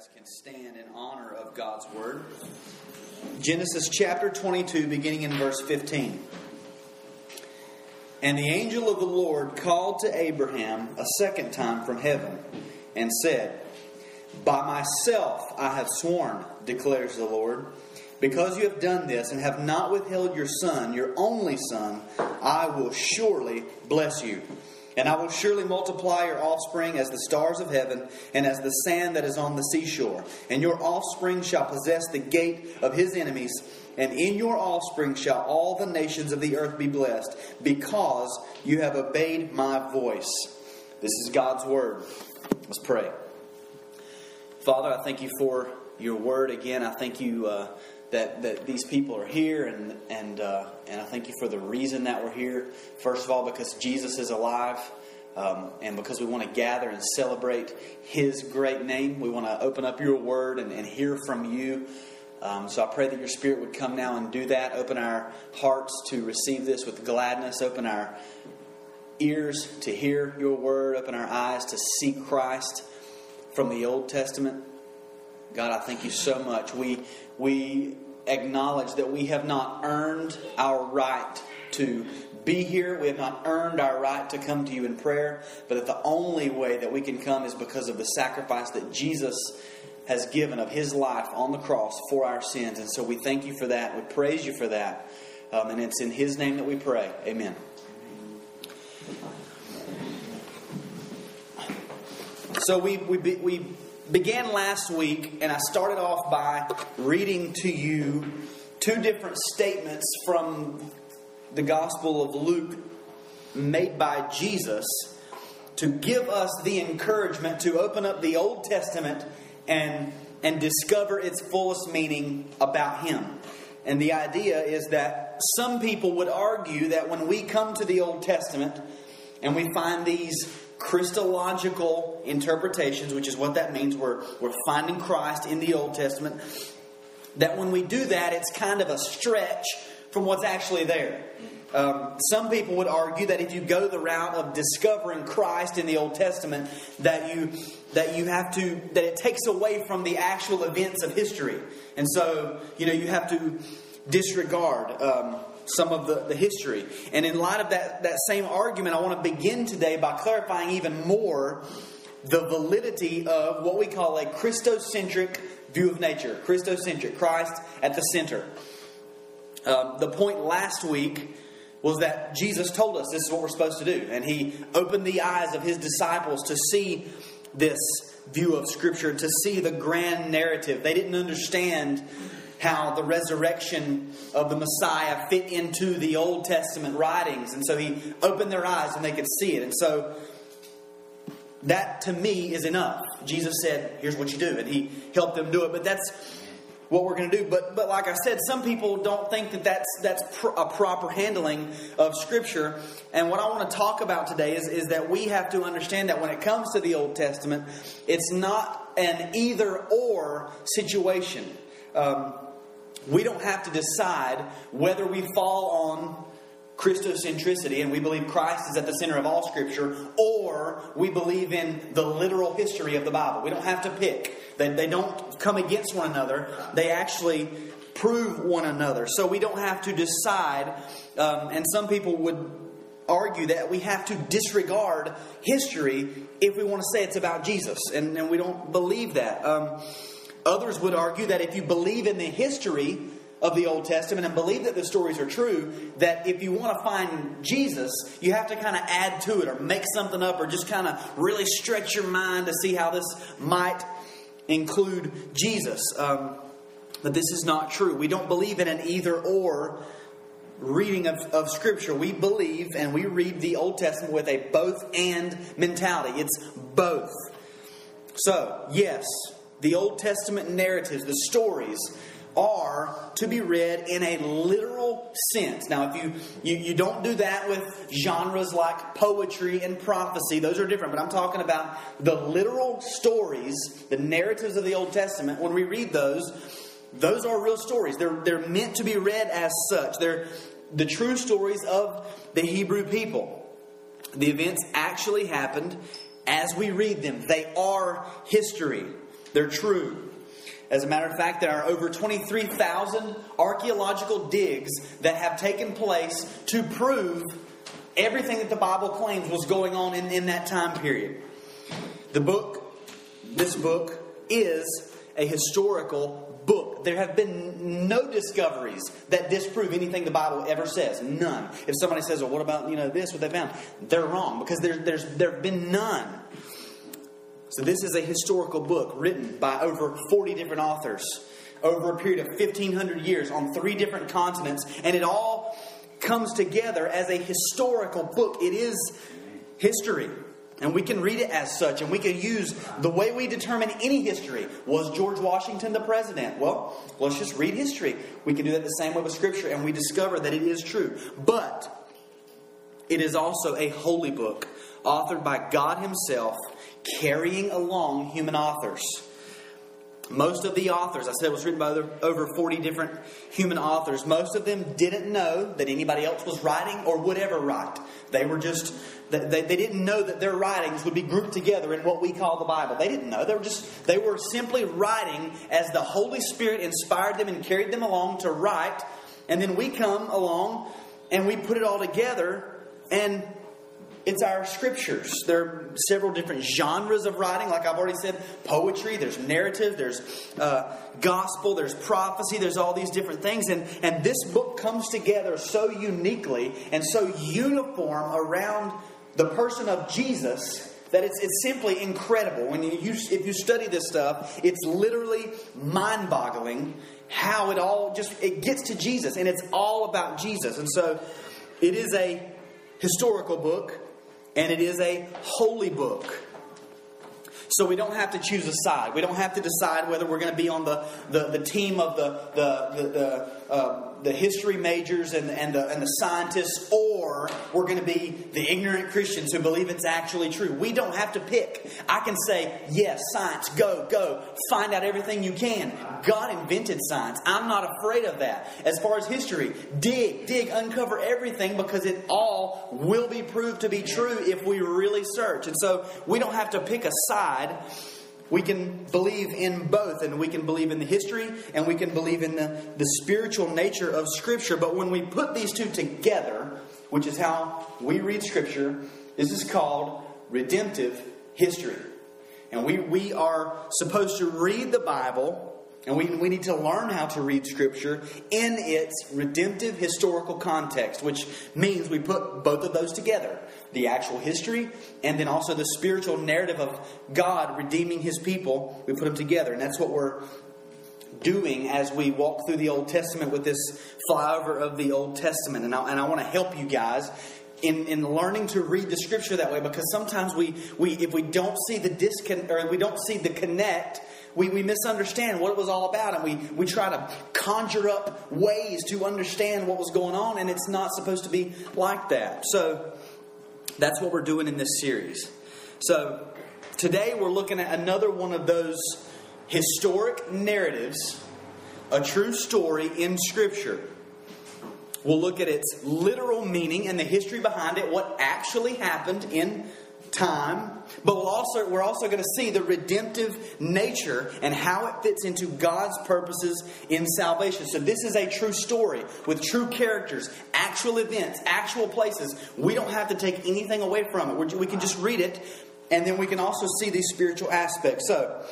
guys can stand in honor of God's word. Genesis chapter 22, beginning in verse 15. And the angel of the Lord called to Abraham a second time from heaven and said, By myself I have sworn, declares the Lord, because you have done this and have not withheld your son, your only son, I will surely bless you. And I will surely multiply your offspring as the stars of heaven and as the sand that is on the seashore. And your offspring shall possess the gate of his enemies. And in your offspring shall all the nations of the earth be blessed, because you have obeyed my voice. This is God's word. Let's pray. Father, I thank you for your word again. I thank you uh, that, that these people are here, and, and, uh, and I thank you for the reason that we're here. First of all, because Jesus is alive. Um, and because we want to gather and celebrate His great name, we want to open up your word and, and hear from you. Um, so I pray that your Spirit would come now and do that. Open our hearts to receive this with gladness. Open our ears to hear your word. Open our eyes to see Christ from the Old Testament. God, I thank you so much. We we acknowledge that we have not earned our right to be here. We have not earned our right to come to you in prayer, but that the only way that we can come is because of the sacrifice that Jesus has given of his life on the cross for our sins. And so we thank you for that. We praise you for that. Um, and it's in his name that we pray. Amen. So we, we, we began last week, and I started off by reading to you two different statements from the Gospel of Luke made by Jesus to give us the encouragement to open up the Old Testament and, and discover its fullest meaning about Him. And the idea is that some people would argue that when we come to the Old Testament and we find these Christological interpretations, which is what that means. We're, we're finding Christ in the Old Testament. That when we do that, it's kind of a stretch from what's actually there. Um, some people would argue that if you go the route of discovering Christ in the Old Testament, that you that you have to that it takes away from the actual events of history, and so you know you have to disregard um, some of the, the history. And in light of that, that same argument, I want to begin today by clarifying even more the validity of what we call a Christocentric view of nature. Christocentric, Christ at the center. Um, the point last week was that Jesus told us this is what we're supposed to do. And he opened the eyes of his disciples to see this view of Scripture, to see the grand narrative. They didn't understand how the resurrection of the Messiah fit into the Old Testament writings. And so he opened their eyes and they could see it. And so that to me is enough. Jesus said, Here's what you do. And he helped them do it. But that's what we're going to do. But, but like I said, some people don't think that that's, that's pr- a proper handling of Scripture. And what I want to talk about today is, is that we have to understand that when it comes to the Old Testament, it's not an either or situation. Um, we don't have to decide whether we fall on Christocentricity and we believe Christ is at the center of all Scripture, or we believe in the literal history of the Bible. We don't have to pick. They, they don't come against one another, they actually prove one another. So we don't have to decide. Um, and some people would argue that we have to disregard history if we want to say it's about Jesus, and, and we don't believe that. Um, Others would argue that if you believe in the history of the Old Testament and believe that the stories are true, that if you want to find Jesus, you have to kind of add to it or make something up or just kind of really stretch your mind to see how this might include Jesus. Um, but this is not true. We don't believe in an either or reading of, of Scripture. We believe and we read the Old Testament with a both and mentality. It's both. So, yes, the Old Testament narratives, the stories, are to be read in a literal sense. Now, if you, you, you don't do that with genres like poetry and prophecy, those are different, but I'm talking about the literal stories, the narratives of the Old Testament. When we read those, those are real stories. They're, they're meant to be read as such. They're the true stories of the Hebrew people. The events actually happened as we read them, they are history. They're true. As a matter of fact, there are over 23,000 archaeological digs that have taken place to prove everything that the Bible claims was going on in, in that time period. The book, this book, is a historical book. There have been no discoveries that disprove anything the Bible ever says. None. If somebody says, well, what about, you know, this, what they found? They're wrong because there, there's, there have been none. So, this is a historical book written by over 40 different authors over a period of 1,500 years on three different continents, and it all comes together as a historical book. It is history. And we can read it as such, and we can use the way we determine any history. Was George Washington the president? Well, let's just read history. We can do that the same way with Scripture, and we discover that it is true. But it is also a holy book, authored by God Himself carrying along human authors. Most of the authors, I said it was written by over 40 different human authors, most of them didn't know that anybody else was writing or would ever write. They were just, they, they didn't know that their writings would be grouped together in what we call the Bible. They didn't know. They were just, they were simply writing as the Holy Spirit inspired them and carried them along to write. And then we come along and we put it all together and it's our scriptures. There are several different genres of writing, like I've already said poetry, there's narrative, there's uh, gospel, there's prophecy, there's all these different things. And, and this book comes together so uniquely and so uniform around the person of Jesus that it's, it's simply incredible. When you, you, if you study this stuff, it's literally mind boggling how it all just it gets to Jesus and it's all about Jesus. And so it is a historical book and it is a holy book. So we don't have to choose a side. We don't have to decide whether we're going to be on the, the, the team of the, the, the, the uh, the history majors and, and, the, and the scientists, or we're going to be the ignorant Christians who believe it's actually true. We don't have to pick. I can say, yes, science, go, go, find out everything you can. God invented science. I'm not afraid of that. As far as history, dig, dig, uncover everything because it all will be proved to be true if we really search. And so we don't have to pick a side. We can believe in both, and we can believe in the history, and we can believe in the, the spiritual nature of Scripture. But when we put these two together, which is how we read Scripture, this is called redemptive history. And we, we are supposed to read the Bible and we, we need to learn how to read Scripture in its redemptive historical context, which means we put both of those together the actual history and then also the spiritual narrative of God redeeming His people. We put them together, and that's what we're doing as we walk through the Old Testament with this flyover of the Old Testament. And I, and I want to help you guys in, in learning to read the scripture that way because sometimes we, we if we don't see the disconnect or we don't see the connect we, we misunderstand what it was all about and we, we try to conjure up ways to understand what was going on, and it's not supposed to be like that. So that's what we're doing in this series. So today we're looking at another one of those historic narratives, a true story in Scripture. We'll look at its literal meaning and the history behind it, what actually happened in time, but we'll also, we're also going to see the redemptive nature and how it fits into God's purposes in salvation. So, this is a true story with true characters, actual events, actual places. We don't have to take anything away from it. We can just read it, and then we can also see these spiritual aspects. So,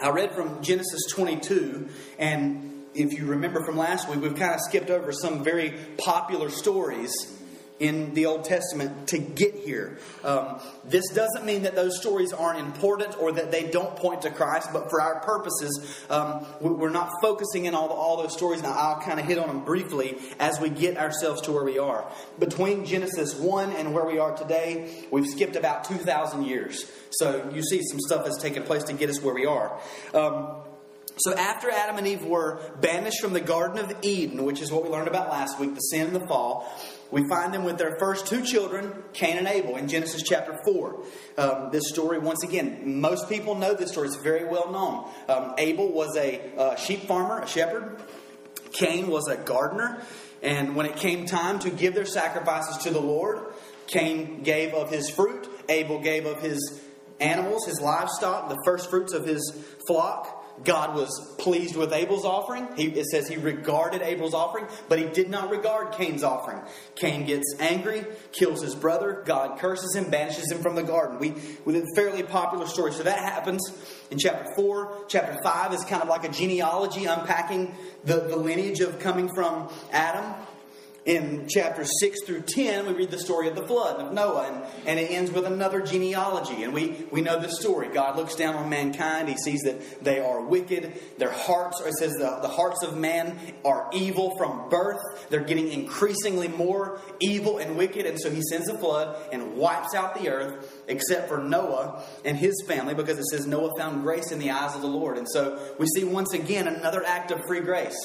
I read from Genesis 22, and if you remember from last week, we've kind of skipped over some very popular stories in the Old Testament to get here. Um, this doesn't mean that those stories aren't important or that they don't point to Christ, but for our purposes, um, we're not focusing in all, all those stories. Now, I'll kind of hit on them briefly as we get ourselves to where we are. Between Genesis 1 and where we are today, we've skipped about 2,000 years. So you see some stuff that's taken place to get us where we are. Um, so after Adam and Eve were banished from the Garden of Eden, which is what we learned about last week, the sin and the fall, we find them with their first two children, Cain and Abel, in Genesis chapter 4. Um, this story, once again, most people know this story. It's very well known. Um, Abel was a uh, sheep farmer, a shepherd. Cain was a gardener. And when it came time to give their sacrifices to the Lord, Cain gave of his fruit, Abel gave of his animals, his livestock, the first fruits of his flock. God was pleased with Abel's offering. He, it says he regarded Abel's offering, but he did not regard Cain's offering. Cain gets angry, kills his brother. God curses him, banishes him from the garden. We, with a fairly popular story. So that happens in chapter 4. Chapter 5 is kind of like a genealogy unpacking the, the lineage of coming from Adam in chapters 6 through 10, we read the story of the flood of Noah, and, and it ends with another genealogy. And we, we know the story. God looks down on mankind. He sees that they are wicked. Their hearts, it says the, the hearts of man are evil from birth. They're getting increasingly more evil and wicked. And so he sends a flood and wipes out the earth, except for Noah and his family, because it says Noah found grace in the eyes of the Lord. And so we see once again another act of free grace.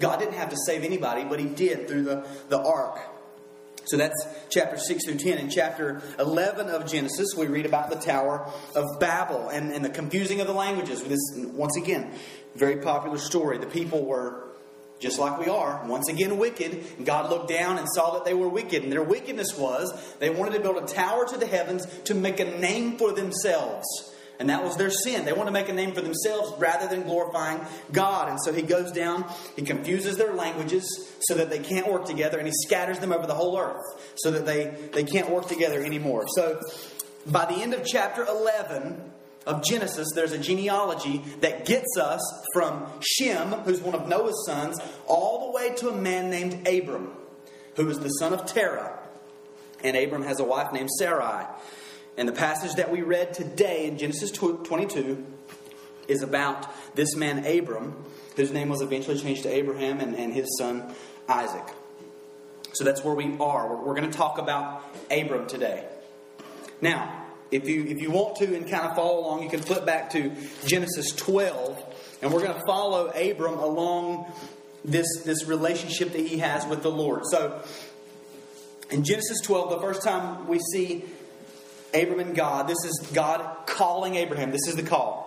God didn't have to save anybody, but He did through the, the ark. So that's chapter 6 through 10. In chapter 11 of Genesis, we read about the Tower of Babel and, and the confusing of the languages. This, once again, very popular story. The people were just like we are, once again wicked. God looked down and saw that they were wicked. And their wickedness was they wanted to build a tower to the heavens to make a name for themselves. And that was their sin. They want to make a name for themselves rather than glorifying God. And so he goes down, he confuses their languages so that they can't work together, and he scatters them over the whole earth so that they, they can't work together anymore. So by the end of chapter 11, of Genesis, there's a genealogy that gets us from Shem, who's one of Noah's sons, all the way to a man named Abram, who is the son of Terah. And Abram has a wife named Sarai. And the passage that we read today in Genesis 22 is about this man Abram, whose name was eventually changed to Abraham, and, and his son Isaac. So that's where we are. We're, we're going to talk about Abram today. Now, if you if you want to and kind of follow along, you can flip back to Genesis 12, and we're going to follow Abram along this this relationship that he has with the Lord. So, in Genesis 12, the first time we see Abram and God. This is God calling Abraham. This is the call.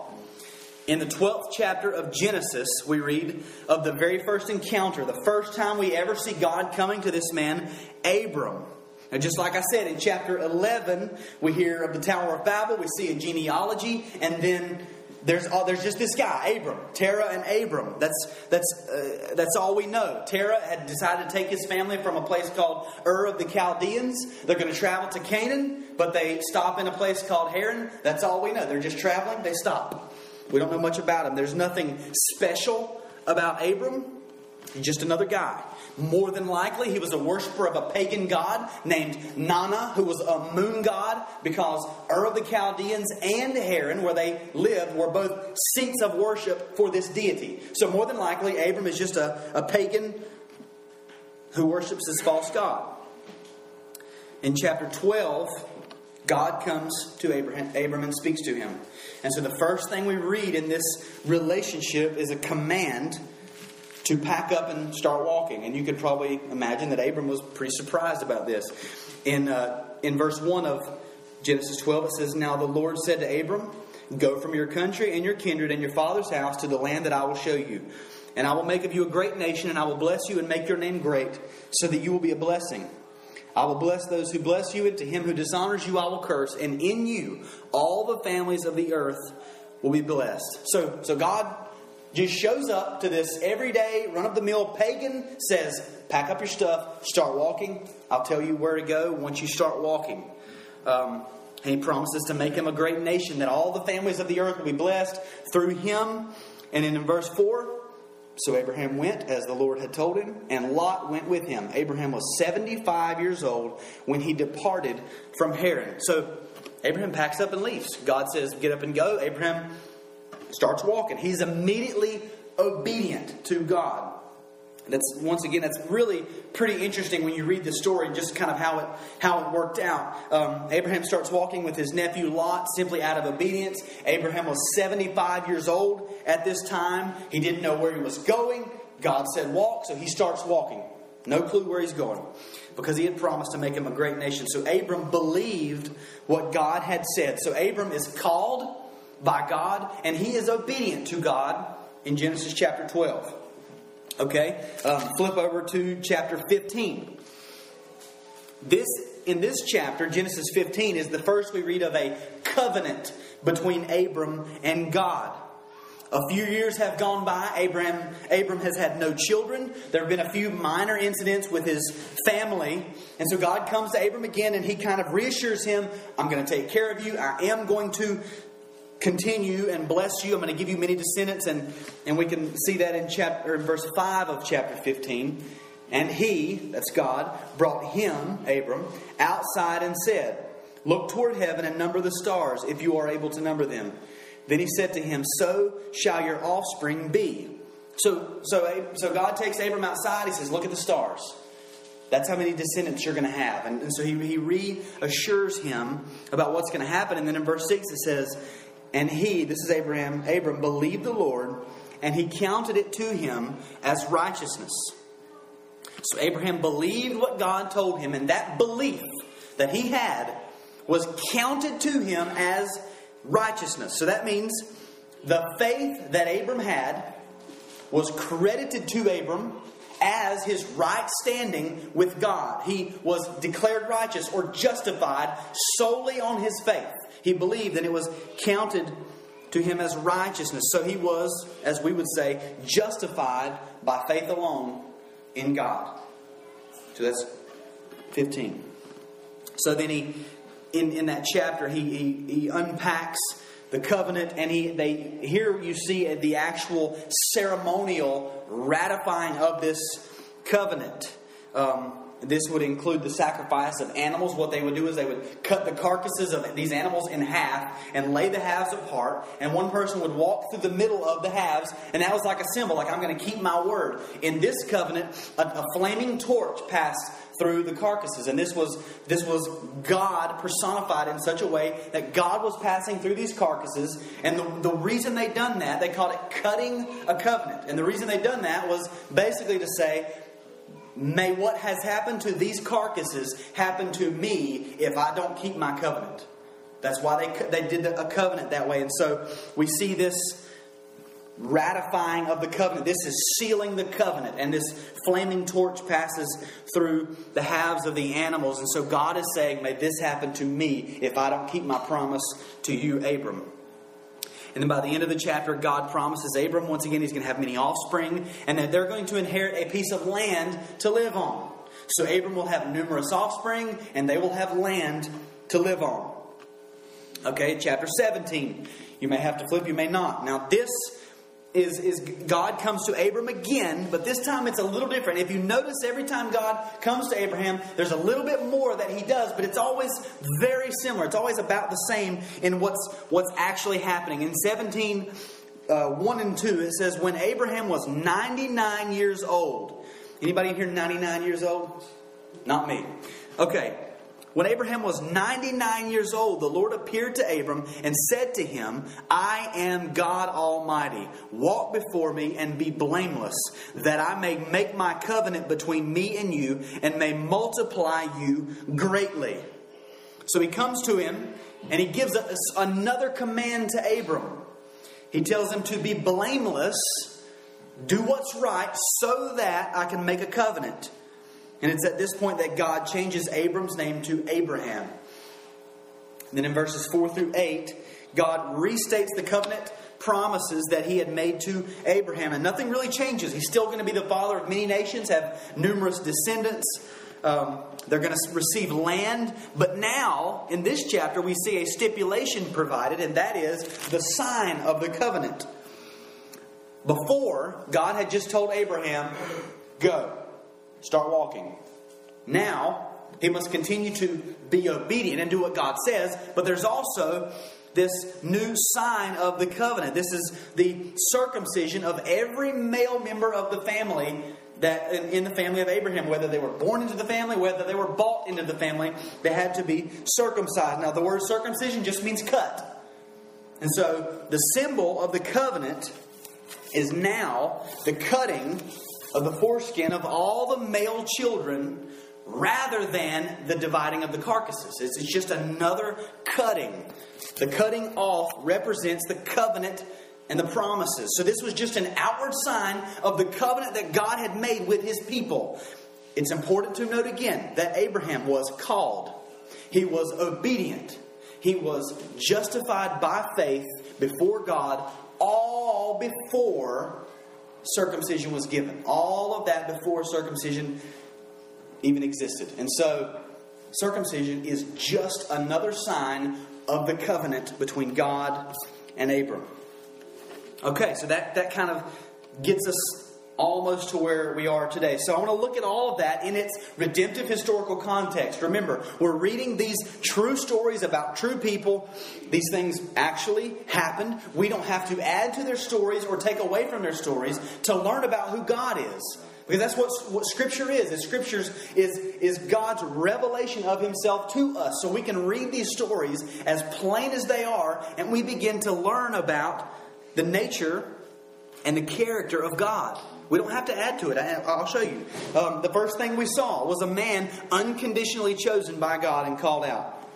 In the 12th chapter of Genesis, we read of the very first encounter, the first time we ever see God coming to this man, Abram. And just like I said, in chapter 11, we hear of the Tower of Babel, we see a genealogy, and then there's, uh, there's just this guy, Abram, Terah and Abram. That's, that's, uh, that's all we know. Terah had decided to take his family from a place called Ur of the Chaldeans. They're going to travel to Canaan, but they stop in a place called Haran. That's all we know. They're just traveling, they stop. We don't know much about him. There's nothing special about Abram. He's just another guy. More than likely, he was a worshiper of a pagan god named Nana, who was a moon god, because Ur of the Chaldeans and Haran, where they lived, were both seats of worship for this deity. So, more than likely, Abram is just a, a pagan who worships this false god. In chapter 12, God comes to Abraham, Abram and speaks to him. And so, the first thing we read in this relationship is a command to pack up and start walking. And you could probably imagine that Abram was pretty surprised about this. In, uh, in verse 1 of Genesis 12, it says, Now the Lord said to Abram, Go from your country and your kindred and your father's house to the land that I will show you. And I will make of you a great nation, and I will bless you and make your name great, so that you will be a blessing. I will bless those who bless you, and to him who dishonors you I will curse, and in you all the families of the earth will be blessed. So, so God just shows up to this everyday, run of the mill pagan, says, Pack up your stuff, start walking. I'll tell you where to go once you start walking. Um, and he promises to make him a great nation, that all the families of the earth will be blessed through him. And in verse 4, so Abraham went as the Lord had told him, and Lot went with him. Abraham was 75 years old when he departed from Haran. So Abraham packs up and leaves. God says, Get up and go. Abraham starts walking. He's immediately obedient to God. That's once again, that's really pretty interesting when you read the story, just kind of how it how it worked out. Um, Abraham starts walking with his nephew Lot simply out of obedience. Abraham was seventy five years old at this time. He didn't know where he was going. God said walk, so he starts walking. No clue where he's going because he had promised to make him a great nation. So Abram believed what God had said. So Abram is called by God, and he is obedient to God in Genesis chapter 12. Okay? Um, flip over to chapter 15. This in this chapter, Genesis 15, is the first we read of a covenant between Abram and God. A few years have gone by. Abraham, Abram has had no children. There have been a few minor incidents with his family. And so God comes to Abram again and he kind of reassures him I'm going to take care of you. I am going to continue and bless you. I'm going to give you many descendants. And, and we can see that in, chapter, in verse 5 of chapter 15. And he, that's God, brought him, Abram, outside and said, Look toward heaven and number the stars, if you are able to number them. Then he said to him, So shall your offspring be. So, so, so God takes Abram outside. He says, Look at the stars. That's how many descendants you're going to have. And, and so he, he reassures him about what's going to happen. And then in verse 6 it says, And he, this is Abraham, Abram, believed the Lord, and he counted it to him as righteousness. So Abraham believed what God told him, and that belief that he had was counted to him as righteousness. So that means the faith that Abram had was credited to Abram as his right standing with God. He was declared righteous or justified solely on his faith. He believed and it was counted to him as righteousness. So he was, as we would say, justified by faith alone in God. So that's 15. So then he in, in that chapter, he, he, he unpacks the covenant, and he they here you see the actual ceremonial ratifying of this covenant. Um, this would include the sacrifice of animals. What they would do is they would cut the carcasses of these animals in half and lay the halves apart, and one person would walk through the middle of the halves, and that was like a symbol, like I'm going to keep my word. In this covenant, a, a flaming torch passed through the carcasses. And this was this was God personified in such a way that God was passing through these carcasses. And the, the reason they done that, they called it cutting a covenant. And the reason they done that was basically to say, May what has happened to these carcasses happen to me if I don't keep my covenant. That's why they, they did a covenant that way. And so we see this ratifying of the covenant. This is sealing the covenant. And this flaming torch passes through the halves of the animals. And so God is saying, May this happen to me if I don't keep my promise to you, Abram. And then by the end of the chapter, God promises Abram once again he's going to have many offspring and that they're going to inherit a piece of land to live on. So Abram will have numerous offspring and they will have land to live on. Okay, chapter 17. You may have to flip, you may not. Now, this is, is God comes to Abram again, but this time it's a little different. If you notice, every time God comes to Abraham, there's a little bit more that he does, but it's always very similar. It's always about the same in what's, what's actually happening. In 17, uh, 1 and 2, it says, When Abraham was 99 years old. Anybody in here 99 years old? Not me. Okay. When Abraham was 99 years old, the Lord appeared to Abram and said to him, I am God Almighty. Walk before me and be blameless, that I may make my covenant between me and you and may multiply you greatly. So he comes to him and he gives us another command to Abram. He tells him to be blameless, do what's right, so that I can make a covenant. And it's at this point that God changes Abram's name to Abraham. And then in verses 4 through 8, God restates the covenant promises that he had made to Abraham. And nothing really changes. He's still going to be the father of many nations, have numerous descendants. Um, they're going to receive land. But now, in this chapter, we see a stipulation provided, and that is the sign of the covenant. Before, God had just told Abraham, Go. Start walking. Now, he must continue to be obedient and do what God says, but there's also this new sign of the covenant. This is the circumcision of every male member of the family that in, the family of Abraham, whether they were born into the family, whether they were bought into the family, they had to be circumcised. Now, the word circumcision just means cut. And so the symbol of the covenant is now the cutting of the foreskin of all the male children rather than the dividing of the carcasses. It's, just another cutting. The cutting off represents the covenant and the promises. So this was just an outward sign of the covenant that God had made with his people. It's important to note again that Abraham was called, he was obedient, he was justified by faith before God all before circumcision was given. All of that before circumcision even existed. And so, circumcision is just another sign of the covenant between God and Abram. Okay, so that, that kind of gets us almost to where we are today. So I want to look at all of that in its redemptive historical context. Remember, we're reading these true stories about true people. These things actually happened. We don't have to add to their stories or take away from their stories to learn about who God is. Because that's what, what Scripture is. Is Scriptures is, is God's revelation of Himself to us. So we can read these stories as plain as they are, and we begin to learn about the nature and the character of God. We don't have to add to it. I'll show you. Um, the first thing we saw was a man unconditionally chosen by God and called out.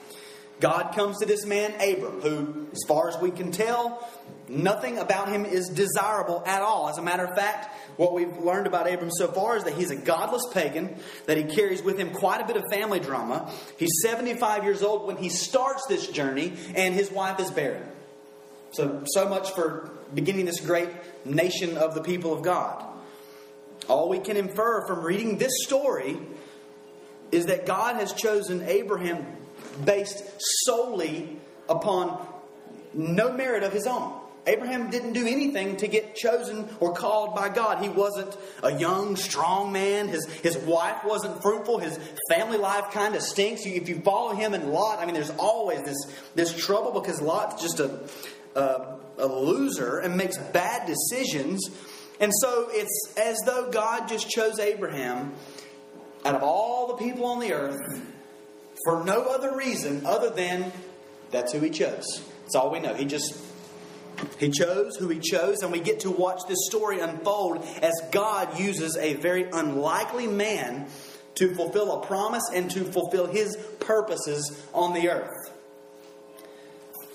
God comes to this man, Abram, who, as far as we can tell, nothing about him is desirable at all. As a matter of fact, what we've learned about Abram so far is that he's a godless pagan, that he carries with him quite a bit of family drama. He's 75 years old when he starts this journey, and his wife is barren. So, so much for beginning this great nation of the people of God. All we can infer from reading this story is that God has chosen Abraham based solely upon no merit of his own. Abraham didn't do anything to get chosen or called by God. He wasn't a young, strong man. His, his wife wasn't fruitful. His family life kind of stinks. If you follow him and Lot, I mean, there's always this, this trouble because Lot's just a, a, a loser and makes bad decisions. And so it's as though God just chose Abraham out of all the people on the earth for no other reason other than that's who he chose. That's all we know. He just he chose who he chose, and we get to watch this story unfold as God uses a very unlikely man to fulfill a promise and to fulfill his purposes on the earth.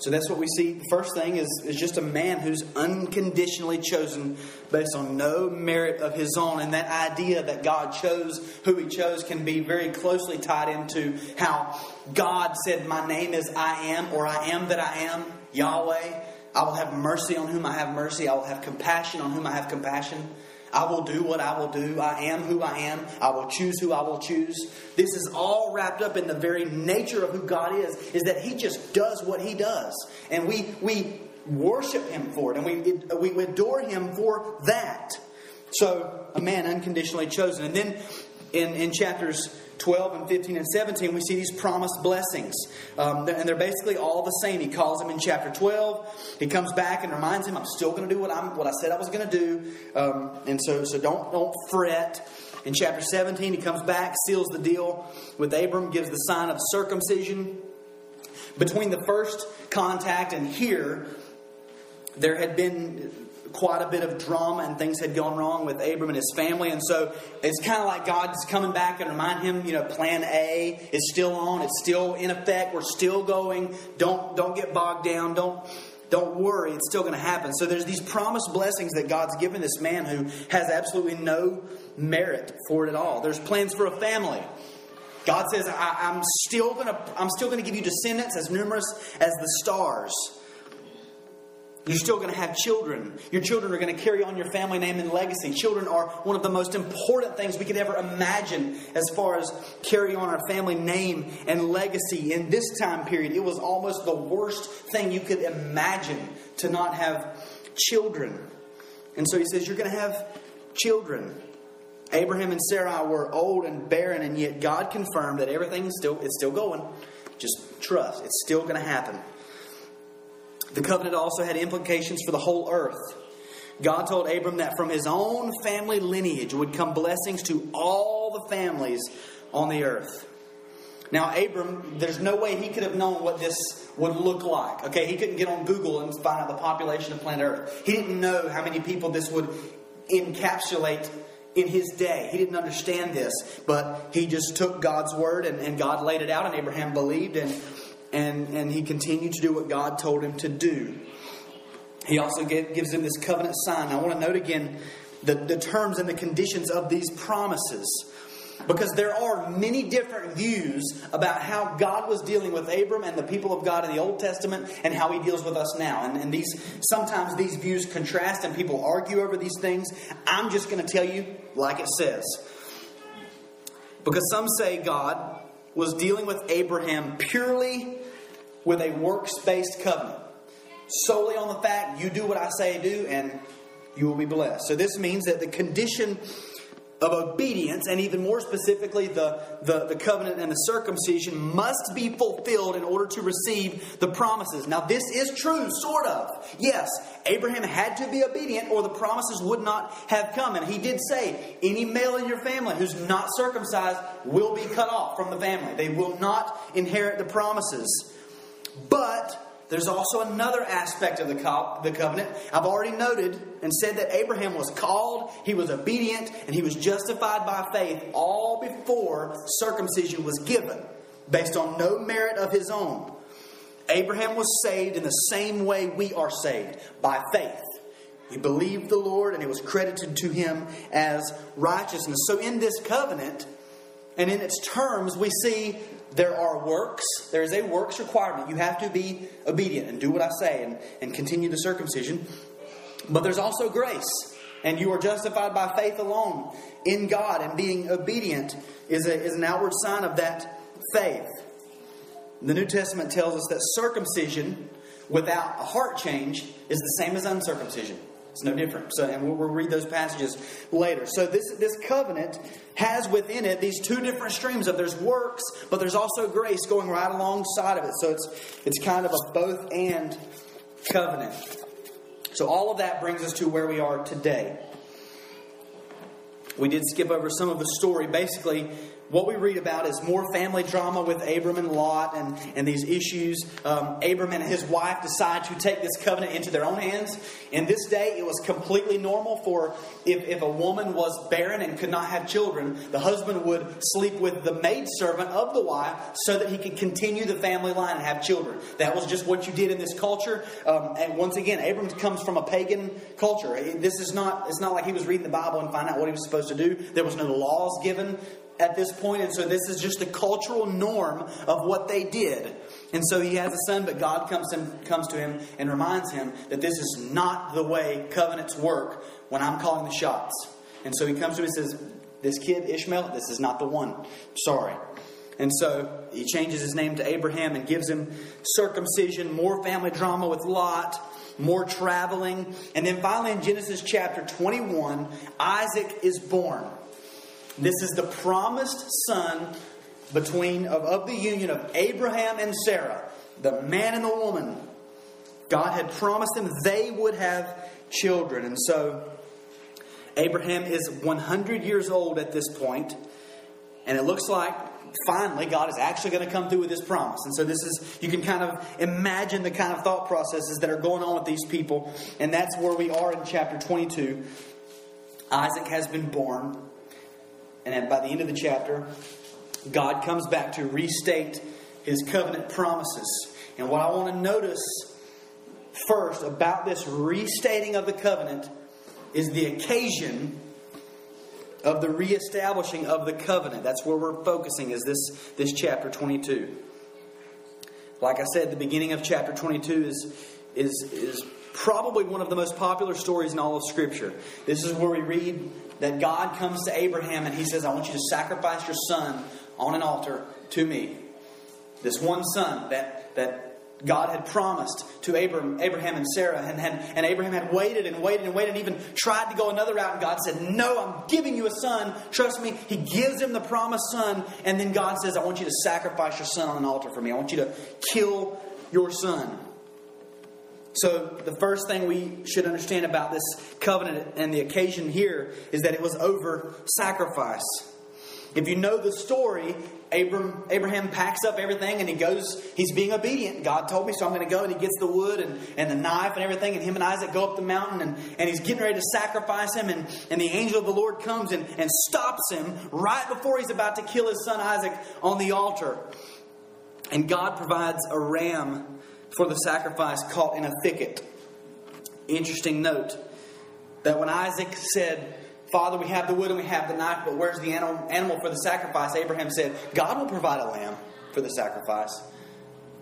So that's what we see. The first thing is, is just a man who's unconditionally chosen based on no merit of his own. And that idea that God chose who he chose can be very closely tied into how God said, My name is I am, or I am that I am, Yahweh. I will have mercy on whom I have mercy. I will have compassion on whom I have compassion. I will do what I will do. I am who I am. I will choose who I will choose. This is all wrapped up in the very nature of who God is, is that He just does what He does. And we, we worship Him for it, and we, we adore Him for that. So, a man unconditionally chosen. And then in, in chapters 12 and 15 and 17, we see these promised blessings. Um, and they're basically all the same. He calls them in chapter 12. He comes back and reminds him, I'm still going to do what, I'm, what I said I was going to do. Um, and so, so don't, don't fret. In chapter 17, he comes back, seals the deal with Abram, gives the sign of circumcision. Between the first contact and here, there had been quite a bit of drama and things had gone wrong with Abram and his family. And so it's kind of like God's coming back and remind him, you know, plan A is still on, it's still in effect, we're still going. Don't don't get bogged down. Don't don't worry, it's still going to happen. So there's these promised blessings that God's given this man who has absolutely no merit for it at all. There's plans for a family. God says, I, am still gonna I'm still gonna give you descendants as numerous as the stars. You're still going to have children. Your children are going to carry on your family name and legacy. Children are one of the most important things we could ever imagine as far as carrying on our family name and legacy. In this time period, it was almost the worst thing you could imagine to not have children. And so he says, You're going to have children. Abraham and Sarai were old and barren, and yet God confirmed that everything's still it's still going. Just trust. It's still going to happen. The covenant also had implications for the whole earth. God told Abram that from his own family lineage would come blessings to all the families on the earth. Now, Abram, there's no way he could have known what this would look like. Okay, he couldn't get on Google and find out the population of planet Earth. He didn't know how many people this would encapsulate in his day. He didn't understand this, but he just took God's word and, and God laid it out, and Abraham believed, and and, and he continued to do what God told him to do. He also gave, gives him this covenant sign. I want to note again the, the terms and the conditions of these promises. Because there are many different views about how God was dealing with Abram and the people of God in the Old Testament and how he deals with us now. And, and these sometimes these views contrast and people argue over these things. I'm just going to tell you like it says. Because some say God was dealing with Abraham purely with a works based covenant, solely on the fact you do what I say do and you will be blessed. So this means that the condition of obedience, and even more specifically, the, the, the, covenant and the circumcision, must be fulfilled in order to receive the promises. Now, this is true, sort of. Yes, Abraham had to be obedient, or the promises would not have come. And he did say, Any male in your family who's not circumcised will be cut off from the family, they will not inherit the promises. But there's also another aspect of the, co- the covenant. I've already noted and said that Abraham was called, he was obedient, and he was justified by faith all before circumcision was given, based on no merit of his own. Abraham was saved in the same way we are saved, by faith. He believed the Lord, and it was credited to him as righteousness. So, in this covenant, and in its terms, we see there are works. There is a works requirement. You have to be obedient and do what I say and, and continue the circumcision. But there's also grace. And you are justified by faith alone in God. And being obedient is, a, is an outward sign of that faith. The New Testament tells us that circumcision without a heart change is the same as uncircumcision. It's no different. So, and we'll, we'll, read those passages later. So this this covenant has within it these two different streams of there's works, but there's also grace going right alongside of it. So it's it's kind of a both and covenant. So all of that brings us to where we are today. We did skip over some of the story. Basically, what we read about is more family drama with Abram and Lot and, and these issues. Um, Abram and his wife decide to take this covenant into their own hands. In this day, it was completely normal for if, if a woman was barren and could not have children, the husband would sleep with the maidservant of the wife so that he could continue the family line and have children. That was just what you did in this culture. Um, and once again, Abram comes from a pagan culture. This is not, it's not like he was reading the Bible and find out what he was supposed to do. There was no laws given at this point, and so this is just the cultural norm of what they did. And so he has a son, but God comes and comes to him and reminds him that this is not the way covenants work when I'm calling the shots. And so he comes to him and says, This kid, Ishmael, this is not the one. Sorry. And so he changes his name to Abraham and gives him circumcision, more family drama with Lot, more traveling. And then finally in Genesis chapter 21, Isaac is born. This is the promised son between of, of the union of Abraham and Sarah, the man and the woman. God had promised them they would have children. And so Abraham is 100 years old at this point, and it looks like finally God is actually going to come through with his promise. And so this is you can kind of imagine the kind of thought processes that are going on with these people, and that's where we are in chapter 22. Isaac has been born. And by the end of the chapter, God comes back to restate his covenant promises. And what I want to notice first about this restating of the covenant is the occasion of the reestablishing of the covenant. That's where we're focusing is this, this chapter 22. Like I said, the beginning of chapter 22 is, is, is probably one of the most popular stories in all of Scripture. This is where we read that God comes to Abraham and he says, I want you to sacrifice your son on an altar to me. This one son that, that God had promised to Abraham, Abraham and Sarah, and, and, and Abraham had waited and waited and waited and even tried to go another route. And God said, No, I'm giving you a son. Trust me. He gives him the promised son. And then God says, I want you to sacrifice your son on an altar for me. I want you to kill your son. So, the first thing we should understand about this covenant and the occasion here is that it was over sacrifice. If you know the story, Abram, Abraham packs up everything and he goes, he's being obedient. God told me, so I'm going to go. And he gets the wood and, and the knife and everything. And him and Isaac go up the mountain and, and he's getting ready to sacrifice him. And, and the angel of the Lord comes and, and stops him right before he's about to kill his son Isaac on the altar. And God provides a ram for the sacrifice caught in a thicket. Interesting note that when Isaac said, Father, we have the wood and we have the knife, but where's the animal, for the sacrifice? Abraham said, God will provide a lamb for the sacrifice.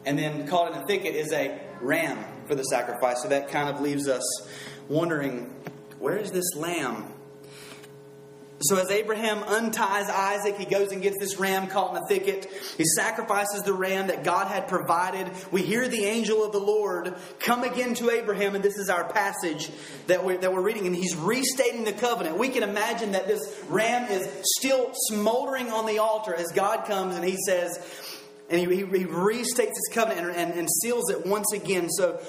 And then caught in a thicket is a ram for the sacrifice. So that kind of leaves us wondering, where is this lamb? So as Abraham unties Isaac, he goes and gets this ram caught in a thicket. He sacrifices the ram that God had provided. We hear the angel of the Lord come again to Abraham, and this is our passage that we're, that we're reading, and he's restating the covenant. We can imagine that this ram is still smoldering on the altar as God comes and he says, and he, he, he restates his covenant and, and, and seals it once again. So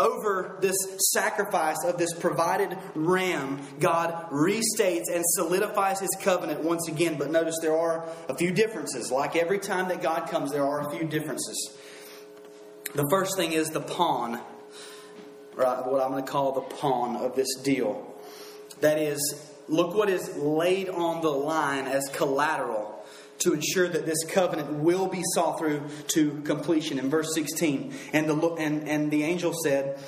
over this sacrifice of this provided ram, God restates and solidifies his covenant once again. But notice there are a few differences. Like every time that God comes, there are a few differences. The first thing is the pawn, right? What I'm going to call the pawn of this deal. That is, look what is laid on the line as collateral to ensure that this covenant will be saw through to completion. In verse 16, and the, and, and the angel said,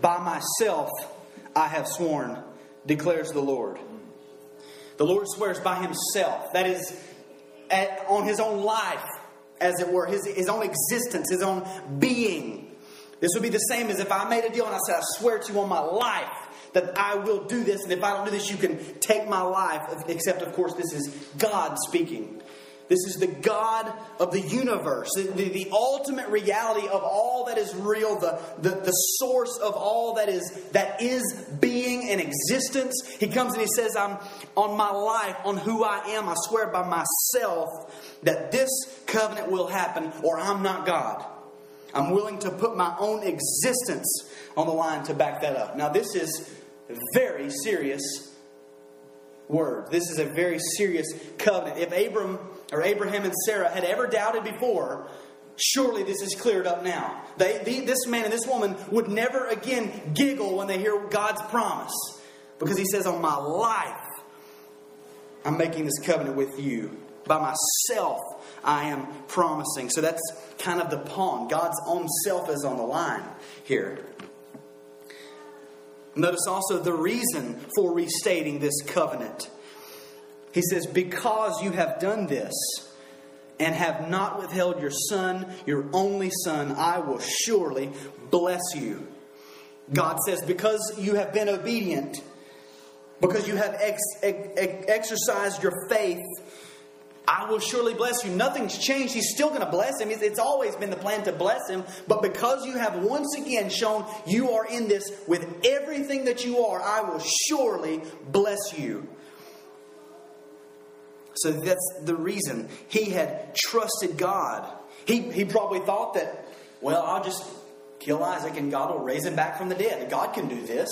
By myself I have sworn, declares the Lord. The Lord swears by himself. That is, at, on his own life, as it were, his, his own existence, his own being. This would be the same as if I made a deal and I said, I swear to you on my life that I will do this, and if I don't do this, you can take my life. Except, of course, this is God speaking. This is the God of the universe, the, the, the, ultimate reality of all that is real, the, the, the source of all that is that is being and existence. He comes and he says, I'm on my life, on who I am, I swear by myself that this covenant will happen, or I'm not God. I'm willing to put my own existence on the line to back that up. Now, this is very serious word. This is a very serious covenant. If Abram or Abraham and Sarah had ever doubted before, surely this is cleared up now. They, the, this man and this woman would never again giggle when they hear God's promise because he says, On my life, I'm making this covenant with you. By myself, I am promising. So that's kind of the pawn. God's own self is on the line here. Notice also the reason for restating this covenant. He says, Because you have done this and have not withheld your son, your only son, I will surely bless you. God says, Because you have been obedient, because you have ex- ex- exercised your faith, I will surely bless you. Nothing's changed. He's still going to bless him. It's always been the plan to bless him. But because you have once again shown you are in this with everything that you are, I will surely bless you. So that's the reason he had trusted God. He, he probably thought that, well, I'll just kill Isaac and God will raise him back from the dead. God can do this.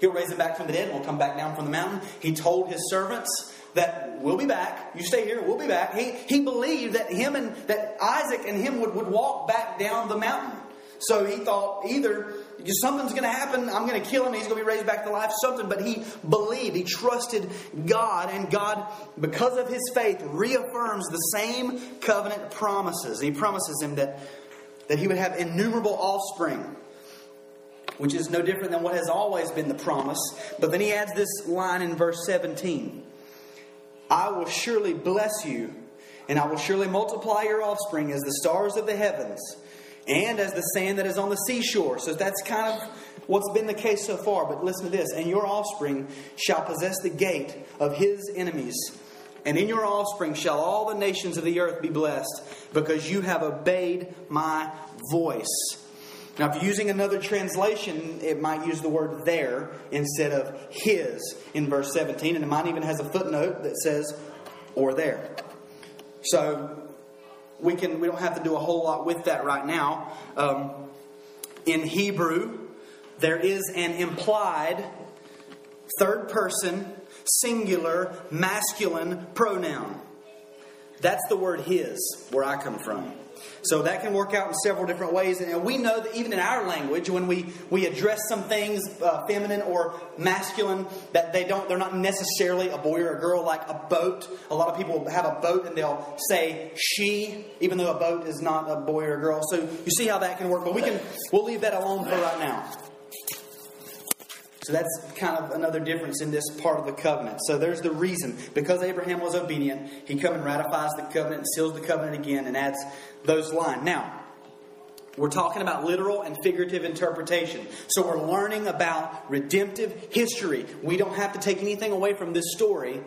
He'll raise him back from the dead and we'll come back down from the mountain. He told his servants that we'll be back. You stay here, we'll be back. He, he believed that him and that Isaac and him would, would walk back down the mountain. So he thought either something's going to happen, I'm going to kill him, he's going to be raised back to life, something. But he believed, he trusted God, and God, because of his faith, reaffirms the same covenant promises. He promises him that, that he would have innumerable offspring. Which is no different than what has always been the promise. But then he adds this line in verse 17 I will surely bless you, and I will surely multiply your offspring as the stars of the heavens and as the sand that is on the seashore. So that's kind of what's been the case so far. But listen to this and your offspring shall possess the gate of his enemies. And in your offspring shall all the nations of the earth be blessed, because you have obeyed my voice. Now, if you're using another translation, it might use the word there instead of his in verse 17, and it might even has a footnote that says or there. So we can we don't have to do a whole lot with that right now. Um, in Hebrew, there is an implied third person singular masculine pronoun. That's the word his, where I come from. So that can work out in several different ways. And we know that even in our language, when we, we address some things, uh, feminine or masculine, that they don't, they're not necessarily a boy or a girl, like a boat. A lot of people have a boat and they'll say she, even though a boat is not a boy or a girl. So you see how that can work. But we can, we'll leave that alone for right now. So that's kind of another difference in this part of the covenant. So there's the reason. Because Abraham was obedient, he comes and ratifies the covenant and seals the covenant again and adds those lines. Now, we're talking about literal and figurative interpretation. So we're learning about redemptive history. We don't have to take anything away from this story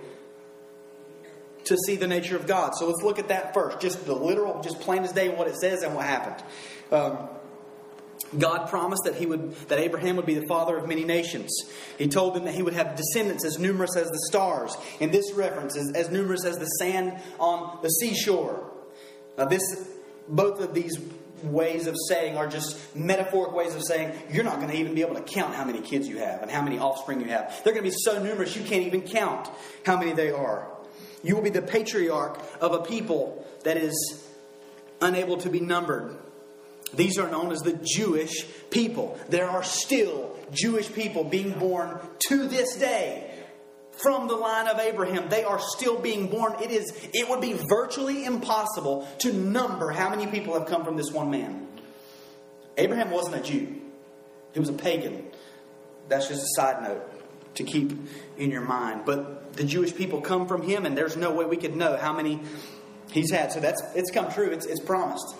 to see the nature of God. So let's look at that first. Just the literal, just plain as day, what it says and what happened. Um, God promised that he would that Abraham would be the father of many nations. He told them that he would have descendants as numerous as the stars. In this reference, as, as numerous as the sand on the seashore. Now, this both of these ways of saying are just metaphoric ways of saying you're not going to even be able to count how many kids you have and how many offspring you have. They're going to be so numerous you can't even count how many they are. You will be the patriarch of a people that is unable to be numbered. These are known as the Jewish people. There are still Jewish people being born to this day from the line of Abraham. They are still being born. It is it would be virtually impossible to number how many people have come from this one man. Abraham wasn't a Jew. He was a pagan. That's just a side note to keep in your mind. But the Jewish people come from him and there's no way we could know how many he's had. So that's it's come true. It's, it's promised.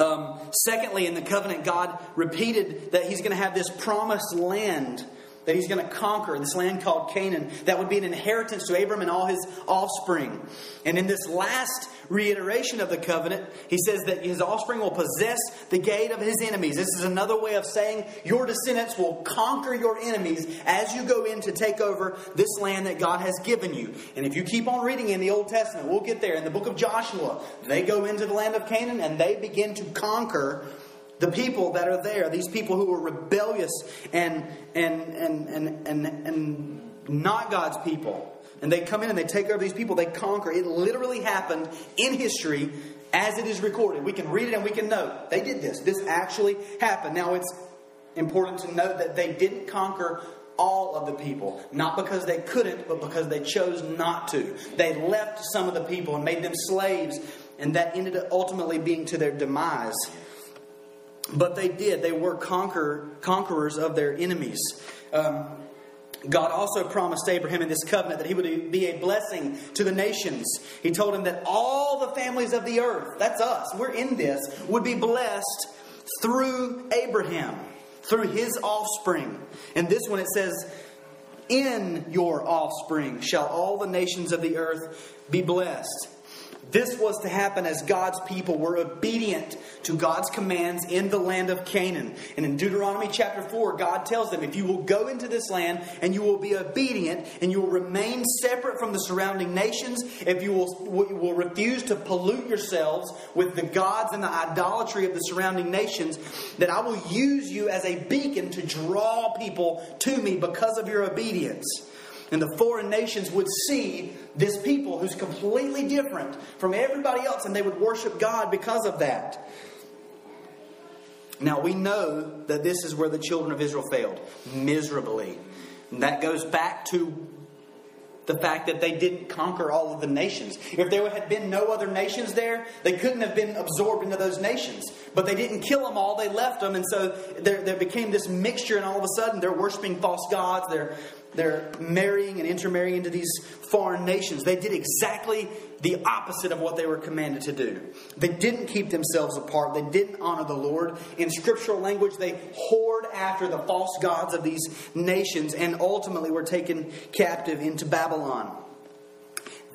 Um, secondly, in the covenant, God repeated that He's going to have this promised land that He's going to conquer, this land called Canaan, that would be an inheritance to Abram and all his offspring. And in this last reiteration of the covenant, he says that his offspring will possess the gate of his enemies. This is another way of saying your descendants will conquer your enemies as you go in to take over this land that God has given you. And if you keep on reading in the Old Testament, we'll get there. In the book of Joshua, they go into the land of Canaan and they begin to conquer the people that are there, these people who are rebellious and and and and and, and not God's people and they come in and they take over these people, they conquer. It literally happened in history as it is recorded. We can read it and we can know they did this. This actually happened. Now it's important to note that they didn't conquer all of the people, not because they couldn't, but because they chose not to. They left some of the people and made them slaves, and that ended up ultimately being to their demise. But they did. They were conquer, conquerors of their enemies. Um, God also promised Abraham in this covenant that he would be a blessing to the nations. He told him that all the families of the earth, that's us, we're in this, would be blessed through Abraham, through his offspring. And this one it says, In your offspring shall all the nations of the earth be blessed. This was to happen as God's people were obedient to God's commands in the land of Canaan. And in Deuteronomy chapter 4, God tells them if you will go into this land and you will be obedient and you will remain separate from the surrounding nations, if you will, will refuse to pollute yourselves with the gods and the idolatry of the surrounding nations, that I will use you as a beacon to draw people to me because of your obedience. And the foreign nations would see this people who's completely different from everybody else, and they would worship God because of that. Now, we know that this is where the children of Israel failed miserably. And that goes back to the fact that they didn't conquer all of the nations. If there had been no other nations there, they couldn't have been absorbed into those nations. But they didn't kill them all, they left them. And so there, there became this mixture, and all of a sudden they're worshiping false gods. They're they're marrying and intermarrying into these foreign nations. They did exactly the opposite of what they were commanded to do. They didn't keep themselves apart. They didn't honor the Lord. In scriptural language, they whored after the false gods of these nations and ultimately were taken captive into Babylon.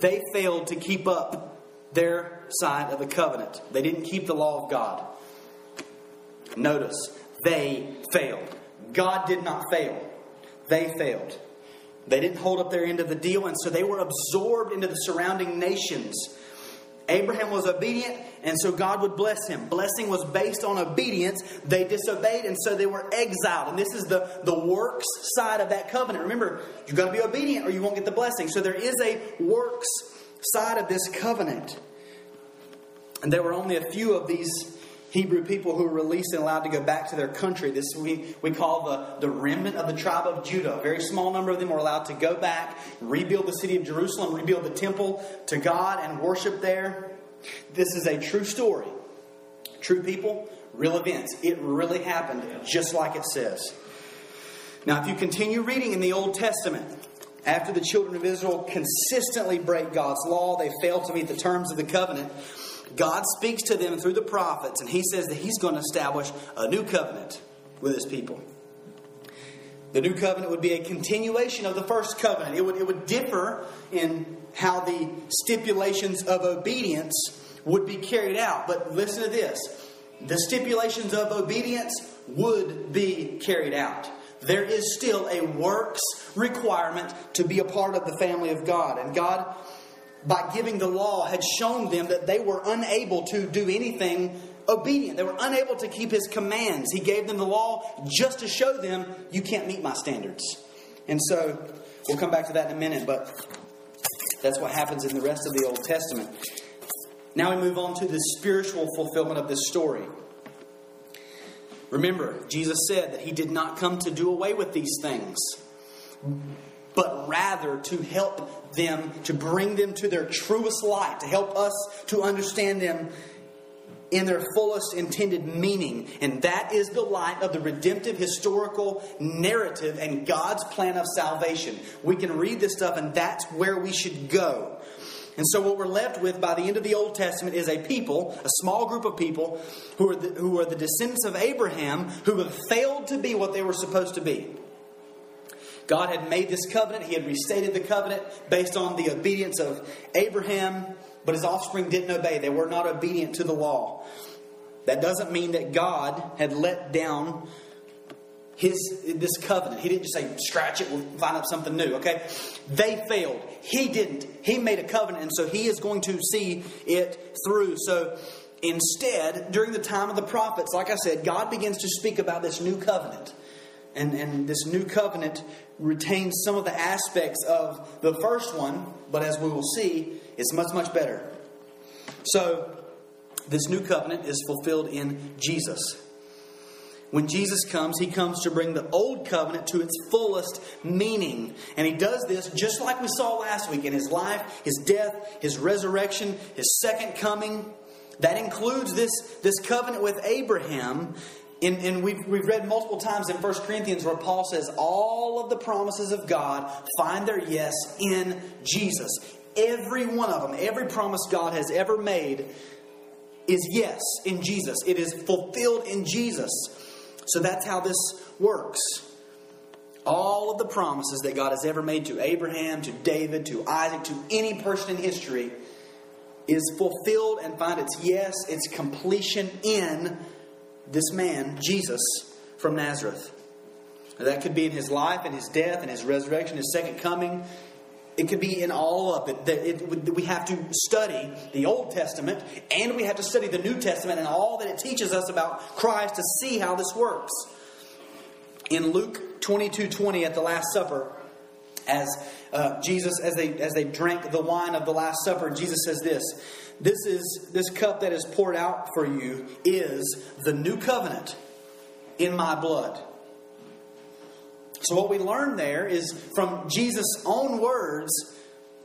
They failed to keep up their side of the covenant. They didn't keep the law of God. Notice, they failed. God did not fail. They failed. They didn't hold up their end of the deal, and so they were absorbed into the surrounding nations. Abraham was obedient, and so God would bless him. Blessing was based on obedience. They disobeyed, and so they were exiled. And this is the, the works side of that covenant. Remember, you've got to be obedient or you won't get the blessing. So there is a works side of this covenant. And there were only a few of these Hebrew people who were released and allowed to go back to their country. This we, we call the, the remnant of the tribe of Judah. A very small number of them were allowed to go back, rebuild the city of Jerusalem, rebuild the temple to God, and worship there. This is a true story. True people, real events. It really happened just like it says. Now, if you continue reading in the Old Testament, after the children of Israel consistently break God's law, they fail to meet the terms of the covenant, God speaks to them through the prophets, and He says that He's going to establish a new covenant with His people. The new covenant would be a continuation of the first covenant. It would, it would differ in how the stipulations of obedience would be carried out. But listen to this the stipulations of obedience would be carried out there is still a works requirement to be a part of the family of God. And God, by giving the law, had shown them that they were unable to do anything obedient. They were unable to keep His commands. He gave them the law just to show them, you can't meet my standards. And so, we'll come back to that in a minute, but that's what happens in the rest of the Old Testament. Now we move on to the spiritual fulfillment of this story. Remember, Jesus said that he did not come to do away with these things, but rather to help them, to bring them to their truest light, to help us to understand them in their fullest intended meaning. And that is the light of the redemptive historical narrative and God's plan of salvation. We can read this stuff, and that's where we should go. And so, what we're left with by the end of the Old Testament is a people, a small group of people, who are the, who are the descendants of Abraham, who have failed to be what they were supposed to be. God had made this covenant, He had restated the covenant based on the obedience of Abraham, but his offspring didn't obey. They were not obedient to the law. That doesn't mean that God had let down his this covenant. He didn't just say scratch it, we'll find out something new. Okay, they failed. He didn't. He made a covenant, and so he is going to see it through. So instead, during the time of the prophets, like I said, God begins to speak about this new covenant. And, and this new covenant retains some of the aspects of the first one, but as we will see, it's much, much better. So, this new covenant is fulfilled in Jesus. When Jesus comes, he comes to bring the old covenant to its fullest meaning. And he does this just like we saw last week in his life, his death, his resurrection, his second coming. That includes this, this covenant with Abraham. In, and we've, we've read multiple times in 1 Corinthians where Paul says, All of the promises of God find their yes in Jesus. Every one of them, every promise God has ever made is yes in Jesus. It is fulfilled in Jesus. So that's how this works. All of the promises that God has ever made to Abraham, to David, to Isaac, to any person in history is fulfilled and find its yes, its completion in this man, Jesus from Nazareth. Now, that could be in his life and his death and his resurrection, his second coming, it could be in all of it. That it, we have to study the Old Testament and we have to study the New Testament and all that it teaches us about Christ to see how this works. In Luke 22 20 at the Last Supper, as uh, Jesus, as they as they drank the wine of the Last Supper, Jesus says this: "This is this cup that is poured out for you is the new covenant in my blood." So what we learn there is from Jesus' own words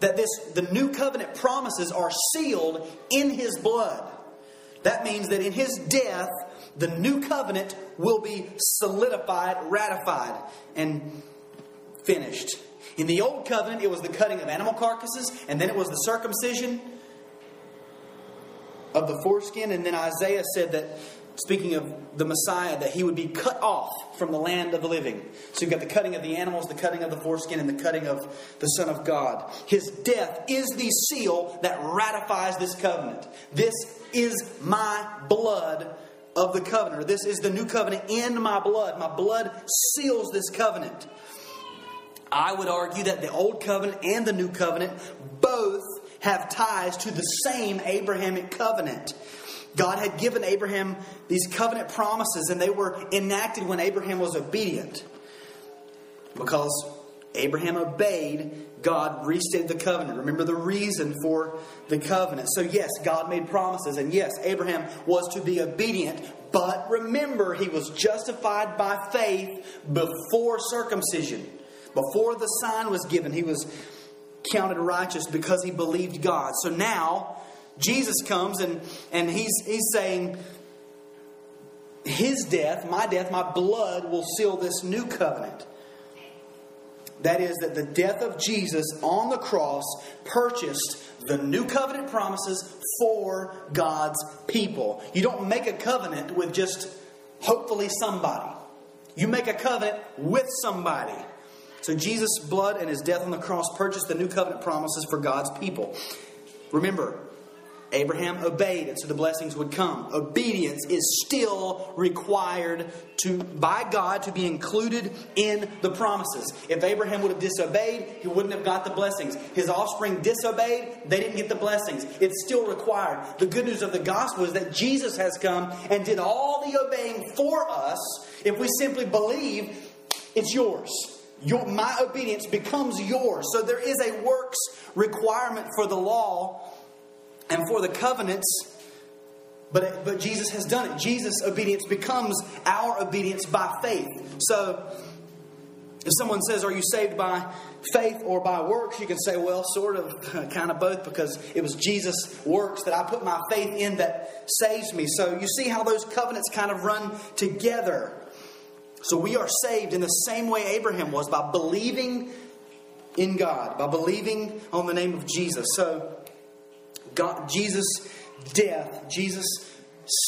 that this the new covenant promises are sealed in his blood. That means that in his death, the new covenant will be solidified, ratified, and finished. In the old covenant, it was the cutting of animal carcasses, and then it was the circumcision of the foreskin, and then Isaiah said that speaking of the Messiah, that he would be cut off from the land of the living. So you've got the cutting of the animals, the cutting of the foreskin, and the cutting of the Son of God. His death is the seal that ratifies this covenant. This is my blood of the covenant. This is the new covenant in my blood. My blood seals this covenant. I would argue that the old covenant and the new covenant both have ties to the same Abrahamic covenant. God had given Abraham these covenant promises, and they were enacted when Abraham was obedient. Because Abraham obeyed, God restated the covenant. Remember the reason for the covenant. So, yes, God made promises, and yes, Abraham was to be obedient, but remember, he was justified by faith before circumcision. Before the sign was given, he was counted righteous because he believed God. So now, Jesus comes and, and he's, he's saying, His death, my death, my blood will seal this new covenant. That is, that the death of Jesus on the cross purchased the new covenant promises for God's people. You don't make a covenant with just hopefully somebody, you make a covenant with somebody. So Jesus' blood and his death on the cross purchased the new covenant promises for God's people. Remember, Abraham obeyed, and so the blessings would come. Obedience is still required to by God to be included in the promises. If Abraham would have disobeyed, he wouldn't have got the blessings. His offspring disobeyed, they didn't get the blessings. It's still required. The good news of the gospel is that Jesus has come and did all the obeying for us. If we simply believe, it's yours. Your, my obedience becomes yours. So there is a works requirement for the law and for the covenants, but, but Jesus has done it. Jesus' obedience becomes our obedience by faith. So if someone says, Are you saved by faith or by works? You can say, Well, sort of, kind of both, because it was Jesus' works that I put my faith in that saves me. So you see how those covenants kind of run together. So we are saved in the same way Abraham was by believing in God, by believing on the name of Jesus. So God, Jesus' death, Jesus'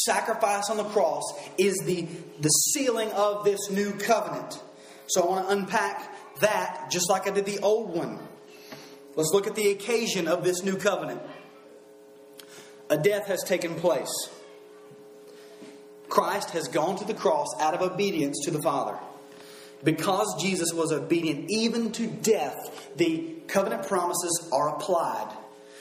sacrifice on the cross is the, the sealing of this new covenant. So I want to unpack that just like I did the old one. Let's look at the occasion of this new covenant. A death has taken place. Christ has gone to the cross out of obedience to the Father. Because Jesus was obedient even to death, the covenant promises are applied.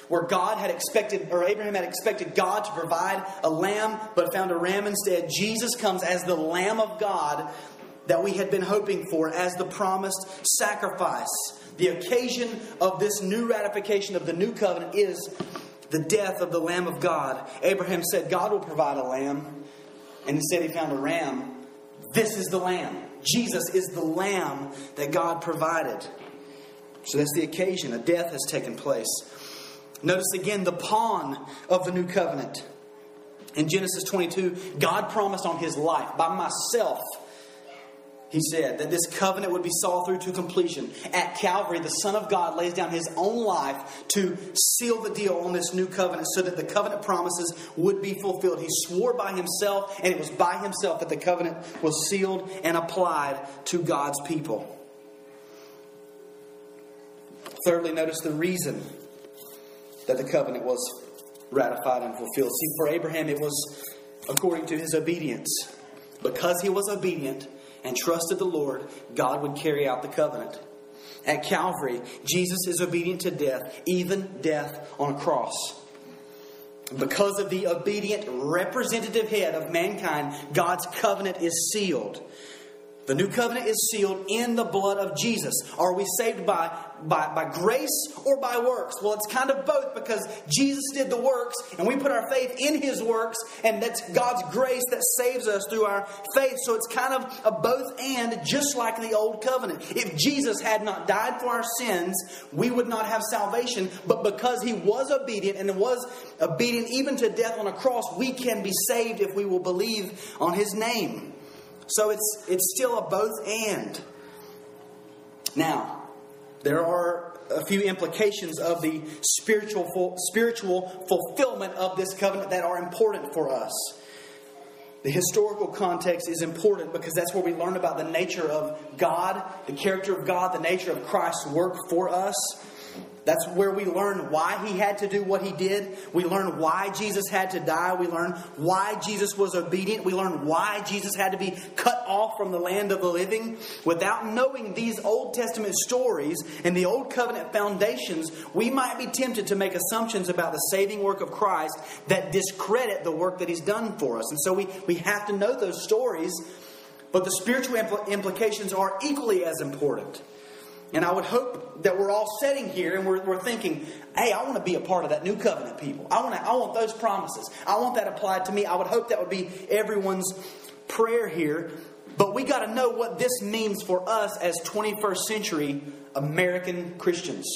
Where God had expected, or Abraham had expected God to provide a lamb, but found a ram instead, Jesus comes as the Lamb of God that we had been hoping for, as the promised sacrifice. The occasion of this new ratification of the new covenant is the death of the Lamb of God. Abraham said, God will provide a lamb and instead he found a ram. This is the lamb. Jesus is the lamb that God provided. So that's the occasion. A death has taken place. Notice again the pawn of the new covenant. In Genesis 22, God promised on his life, by myself, he said that this covenant would be saw through to completion. At Calvary, the Son of God lays down his own life to seal the deal on this new covenant so that the covenant promises would be fulfilled. He swore by himself, and it was by himself that the covenant was sealed and applied to God's people. Thirdly, notice the reason that the covenant was ratified and fulfilled. See, for Abraham, it was according to his obedience. Because he was obedient, and trusted the Lord, God would carry out the covenant. At Calvary, Jesus is obedient to death, even death on a cross. Because of the obedient representative head of mankind, God's covenant is sealed. The new covenant is sealed in the blood of Jesus. Are we saved by, by, by grace or by works? Well, it's kind of both because Jesus did the works and we put our faith in his works, and that's God's grace that saves us through our faith. So it's kind of a both and, just like the old covenant. If Jesus had not died for our sins, we would not have salvation. But because he was obedient and was obedient even to death on a cross, we can be saved if we will believe on his name. So it's, it's still a both and. Now, there are a few implications of the spiritual, spiritual fulfillment of this covenant that are important for us. The historical context is important because that's where we learn about the nature of God, the character of God, the nature of Christ's work for us. That's where we learn why he had to do what he did. We learn why Jesus had to die. We learn why Jesus was obedient. We learn why Jesus had to be cut off from the land of the living. Without knowing these Old Testament stories and the Old Covenant foundations, we might be tempted to make assumptions about the saving work of Christ that discredit the work that he's done for us. And so we, we have to know those stories, but the spiritual impl- implications are equally as important. And I would hope that we're all sitting here and we're, we're thinking, hey, I want to be a part of that new covenant, people. I want, to, I want those promises. I want that applied to me. I would hope that would be everyone's prayer here. But we got to know what this means for us as 21st century American Christians.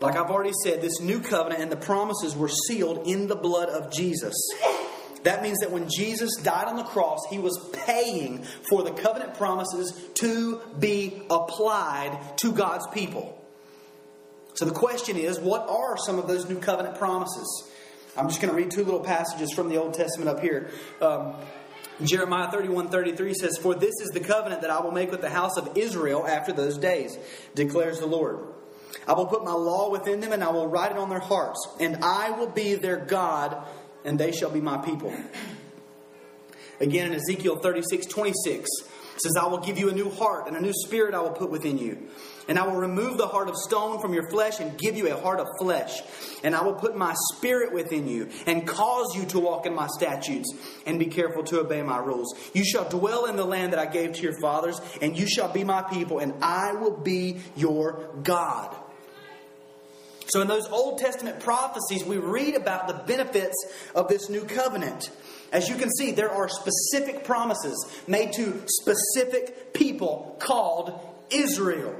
Like I've already said, this new covenant and the promises were sealed in the blood of Jesus. That means that when Jesus died on the cross, he was paying for the covenant promises to be applied to God's people. So the question is, what are some of those new covenant promises? I'm just going to read two little passages from the Old Testament up here. Um, Jeremiah 31 33 says, For this is the covenant that I will make with the house of Israel after those days, declares the Lord. I will put my law within them, and I will write it on their hearts, and I will be their God, and they shall be my people. Again in Ezekiel 36 26 says, I will give you a new heart, and a new spirit I will put within you. And I will remove the heart of stone from your flesh and give you a heart of flesh. And I will put my spirit within you and cause you to walk in my statutes and be careful to obey my rules. You shall dwell in the land that I gave to your fathers, and you shall be my people, and I will be your God. So, in those Old Testament prophecies, we read about the benefits of this new covenant. As you can see, there are specific promises made to specific people called Israel.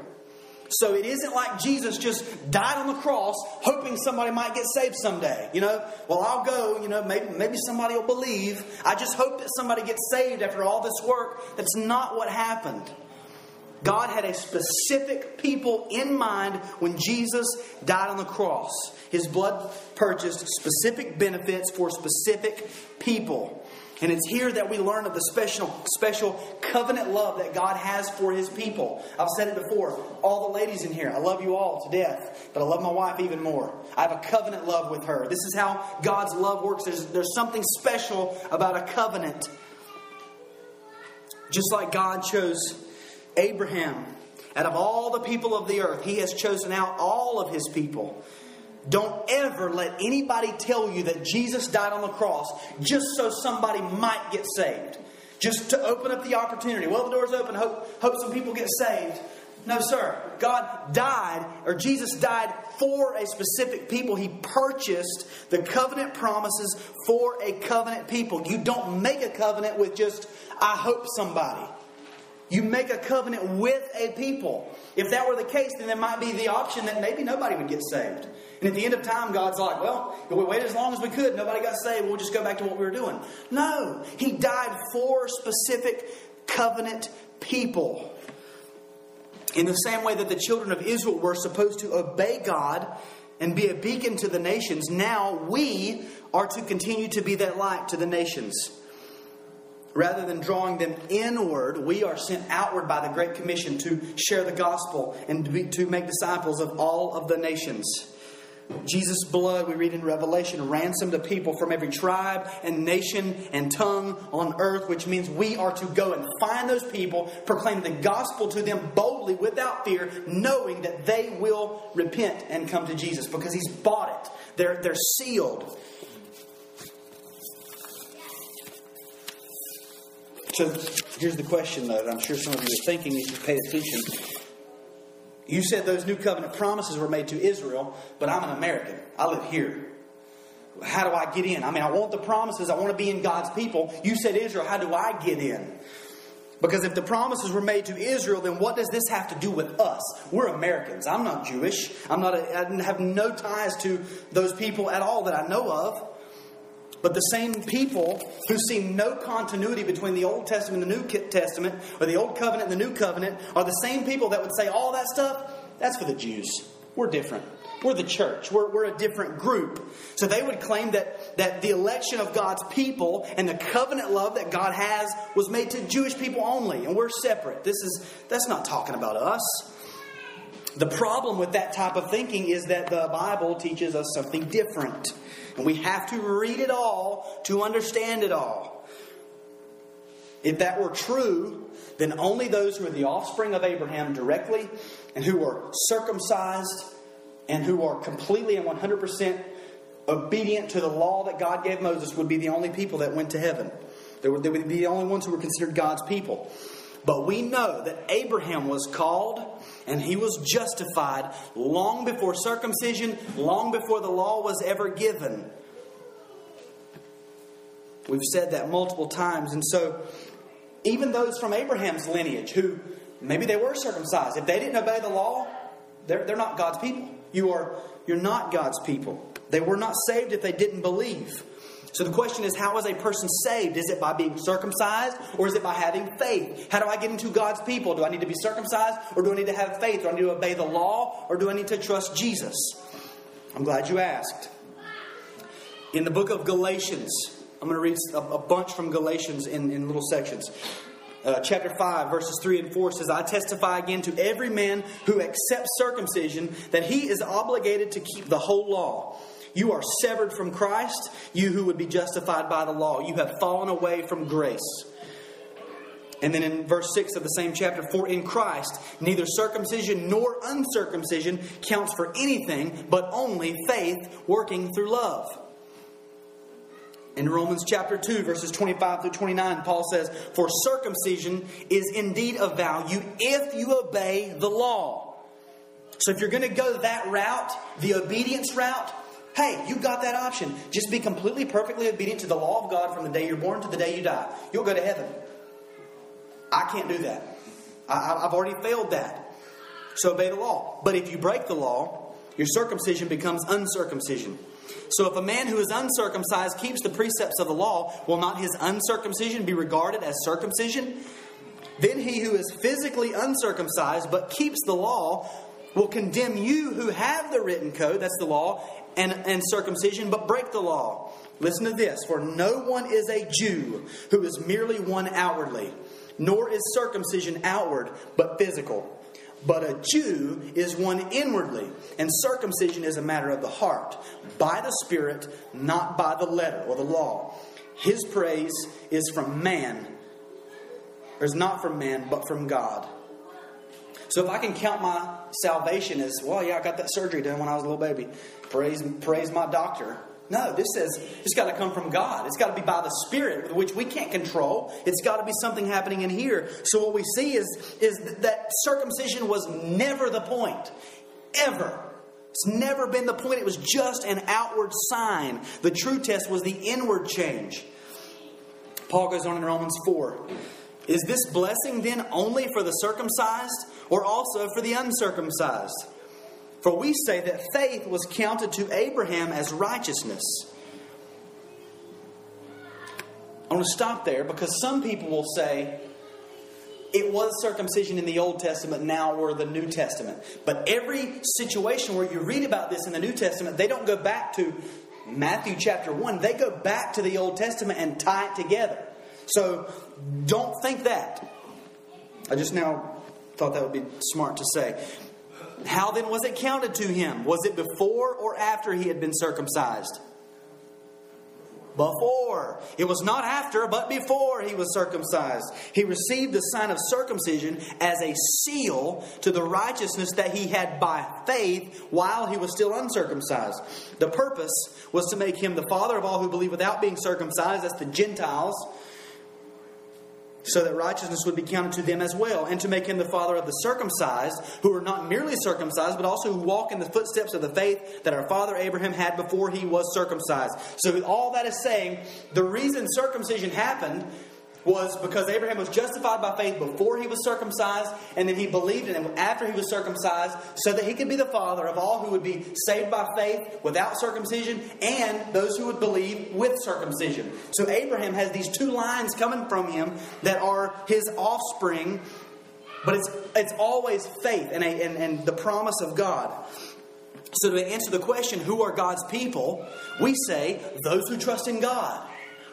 So it isn't like Jesus just died on the cross hoping somebody might get saved someday. You know, well, I'll go, you know, maybe, maybe somebody will believe. I just hope that somebody gets saved after all this work. That's not what happened. God had a specific people in mind when Jesus died on the cross. His blood purchased specific benefits for specific people. And it's here that we learn of the special, special covenant love that God has for His people. I've said it before. All the ladies in here, I love you all to death, but I love my wife even more. I have a covenant love with her. This is how God's love works. There's, there's something special about a covenant. Just like God chose Abraham out of all the people of the earth, He has chosen out all of His people. Don't ever let anybody tell you that Jesus died on the cross just so somebody might get saved. Just to open up the opportunity. Well, the door's open. Hope, hope some people get saved. No, sir. God died, or Jesus died for a specific people. He purchased the covenant promises for a covenant people. You don't make a covenant with just, I hope somebody. You make a covenant with a people. If that were the case, then there might be the option that maybe nobody would get saved. And at the end of time, God's like, well, we waited as long as we could. Nobody got saved. We'll just go back to what we were doing. No, He died for specific covenant people. In the same way that the children of Israel were supposed to obey God and be a beacon to the nations, now we are to continue to be that light to the nations. Rather than drawing them inward, we are sent outward by the Great Commission to share the gospel and to make disciples of all of the nations. Jesus' blood, we read in Revelation, ransomed a people from every tribe and nation and tongue on earth, which means we are to go and find those people, proclaim the gospel to them boldly without fear, knowing that they will repent and come to Jesus because He's bought it. They're, they're sealed. So here's the question, though, that I'm sure some of you are thinking if you pay attention. You said those new covenant promises were made to Israel, but I'm an American. I live here. How do I get in? I mean, I want the promises. I want to be in God's people. You said Israel. How do I get in? Because if the promises were made to Israel, then what does this have to do with us? We're Americans. I'm not Jewish. I'm not. A, I have no ties to those people at all that I know of. But the same people who see no continuity between the Old Testament and the New Testament, or the Old Covenant and the New Covenant, are the same people that would say all that stuff, that's for the Jews. We're different. We're the church. We're, we're a different group. So they would claim that, that the election of God's people and the covenant love that God has was made to Jewish people only, and we're separate. This is that's not talking about us. The problem with that type of thinking is that the Bible teaches us something different. And we have to read it all to understand it all. If that were true, then only those who are the offspring of Abraham directly and who are circumcised and who are completely and 100% obedient to the law that God gave Moses would be the only people that went to heaven. They would, they would be the only ones who were considered God's people. But we know that Abraham was called and he was justified long before circumcision, long before the law was ever given. We've said that multiple times. And so, even those from Abraham's lineage who maybe they were circumcised, if they didn't obey the law, they're, they're not God's people. You are, you're not God's people. They were not saved if they didn't believe. So the question is, how is a person saved? Is it by being circumcised or is it by having faith? How do I get into God's people? Do I need to be circumcised or do I need to have faith? Or do I need to obey the law or do I need to trust Jesus? I'm glad you asked. In the book of Galatians, I'm going to read a, a bunch from Galatians in, in little sections. Uh, chapter 5, verses 3 and 4 says, I testify again to every man who accepts circumcision that he is obligated to keep the whole law. You are severed from Christ, you who would be justified by the law. You have fallen away from grace. And then in verse 6 of the same chapter, for in Christ neither circumcision nor uncircumcision counts for anything, but only faith working through love. In Romans chapter 2, verses 25 through 29, Paul says, For circumcision is indeed of value if you obey the law. So if you're going to go that route, the obedience route, hey, you got that option. Just be completely, perfectly obedient to the law of God from the day you're born to the day you die. You'll go to heaven. I can't do that. I, have already failed that. So obey the law. But if you break the law, your circumcision becomes uncircumcision. So if a man who is uncircumcised keeps the precepts of the law, will not his uncircumcision be regarded as circumcision? Then he who is physically uncircumcised but keeps the law will condemn you who have the written code, that's the law, and, and circumcision, but break the law. Listen to this For no one is a Jew who is merely one outwardly, nor is circumcision outward, but physical. But a Jew is one inwardly, and circumcision is a matter of the heart, by the Spirit, not by the letter or the law. His praise is from man, or is not from man, but from God. So if I can count my salvation as, well, yeah, I got that surgery done when I was a little baby. Praise, praise my doctor. No, this says it's got to come from God. It's got to be by the Spirit, which we can't control. It's got to be something happening in here. So what we see is, is that circumcision was never the point. Ever. It's never been the point. It was just an outward sign. The true test was the inward change. Paul goes on in Romans 4. Is this blessing then only for the circumcised or also for the uncircumcised? For we say that faith was counted to Abraham as righteousness. I want to stop there because some people will say it was circumcision in the Old Testament, now we're the New Testament. But every situation where you read about this in the New Testament, they don't go back to Matthew chapter 1, they go back to the Old Testament and tie it together. So don't think that. I just now thought that would be smart to say. How then was it counted to him? Was it before or after he had been circumcised? Before. It was not after, but before he was circumcised. He received the sign of circumcision as a seal to the righteousness that he had by faith while he was still uncircumcised. The purpose was to make him the father of all who believe without being circumcised, that's the Gentiles so that righteousness would be counted to them as well, and to make him the father of the circumcised, who are not merely circumcised, but also who walk in the footsteps of the faith that our father Abraham had before he was circumcised. So, all that is saying, the reason circumcision happened was because Abraham was justified by faith before he was circumcised, and then he believed in him after he was circumcised, so that he could be the father of all who would be saved by faith without circumcision, and those who would believe with circumcision. So Abraham has these two lines coming from him that are his offspring, but it's it's always faith and, a, and, and the promise of God. So to answer the question, who are God's people? We say those who trust in God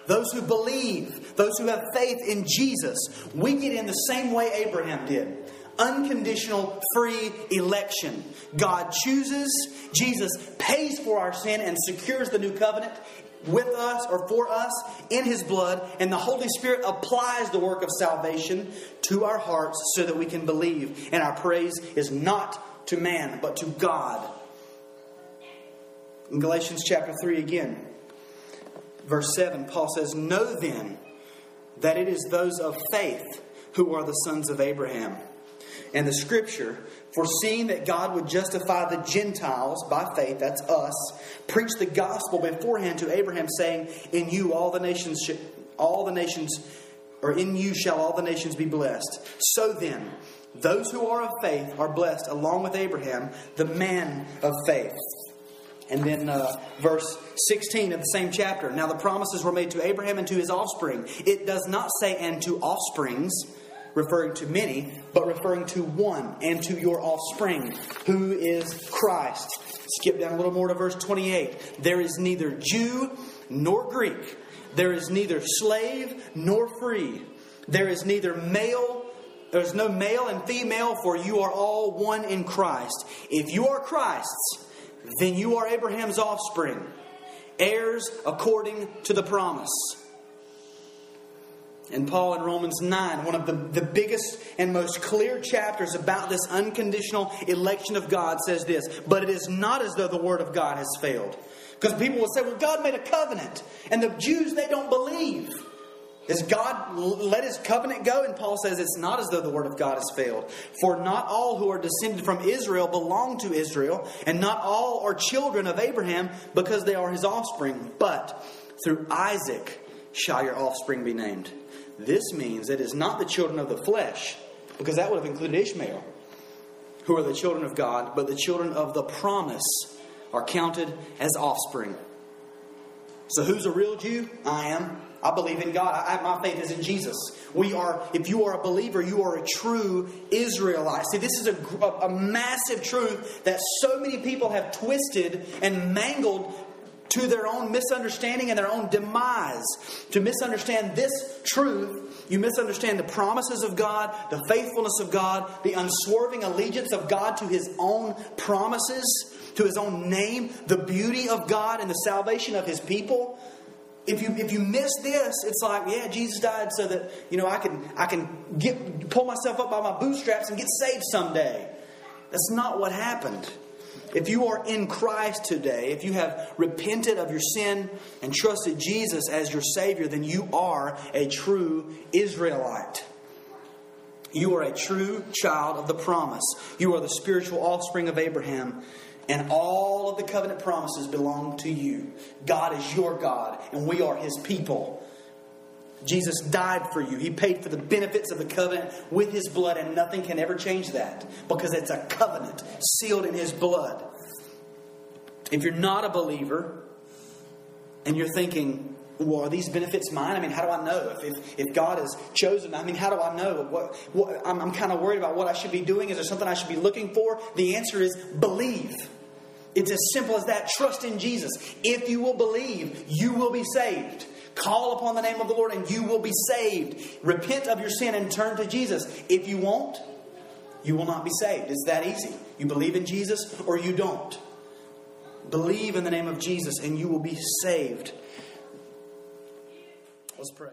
those who believe, those who have faith in Jesus, we get in the same way Abraham did unconditional free election. God chooses, Jesus pays for our sin and secures the new covenant with us or for us in his blood, and the Holy Spirit applies the work of salvation to our hearts so that we can believe. And our praise is not to man, but to God. In Galatians chapter 3 again, verse 7, Paul says, Know then that it is those of faith who are the sons of Abraham. And the scripture, foreseeing that God would justify the Gentiles by faith, that's us, preached the gospel beforehand to Abraham, saying, In you all the nations, sh- all the nations, or in you shall all the nations be blessed. So then, those who are of faith are blessed along with Abraham, the man of faith. And then uh, verse 16 of the same chapter. Now the promises were made to Abraham and to his offspring. It does not say, and to offsprings, referring to many, but referring to one, and to your offspring, who is Christ. Skip down a little more to verse 28. There is neither Jew nor Greek, there is neither slave nor free, there is neither male there's no male and female, for you are all one in Christ. If you are Christ's, then you are Abraham's offspring, heirs according to the promise. And Paul in Romans 9, one of the, the biggest and most clear chapters about this unconditional election of God, says this But it is not as though the word of God has failed. Because people will say, well, God made a covenant, and the Jews, they don't believe. Does God let his covenant go? And Paul says it's not as though the word of God has failed. For not all who are descended from Israel belong to Israel, and not all are children of Abraham because they are his offspring. But through Isaac shall your offspring be named. This means it is not the children of the flesh, because that would have included Ishmael, who are the children of God, but the children of the promise are counted as offspring. So who's a real Jew? I am. I believe in God. I, my faith is in Jesus. We are, if you are a believer, you are a true Israelite. See, this is a, a, a massive truth that so many people have twisted and mangled to their own misunderstanding and their own demise. To misunderstand this truth, you misunderstand the promises of God, the faithfulness of God, the unswerving allegiance of God to His own promises, to His own name, the beauty of God and the salvation of His people if you if you miss this, it's like, yeah, Jesus died so that you know I can I can get pull myself up by my bootstraps and get saved someday. That's not what happened. If you are in Christ today, if you have repented of your sin and trusted Jesus as your Savior, then you are a true Israelite. You are a true child of the promise. You are the spiritual offspring of Abraham and all of the covenant promises belong to you. God is your God, and we are his people. Jesus died for you. He paid for the benefits of the covenant with his blood, and nothing can ever change that because it's a covenant sealed in his blood. If you're not a believer and you're thinking, well, are these benefits mine? I mean, how do I know if, if, if God has chosen? I mean, how do I know? What, what I'm, I'm kind of worried about what I should be doing. Is there something I should be looking for? The answer is believe. It's as simple as that. Trust in Jesus. If you will believe, you will be saved. Call upon the name of the Lord and you will be saved. Repent of your sin and turn to Jesus. If you won't, you will not be saved. It's that easy. You believe in Jesus or you don't. Believe in the name of Jesus and you will be saved. Let's pray.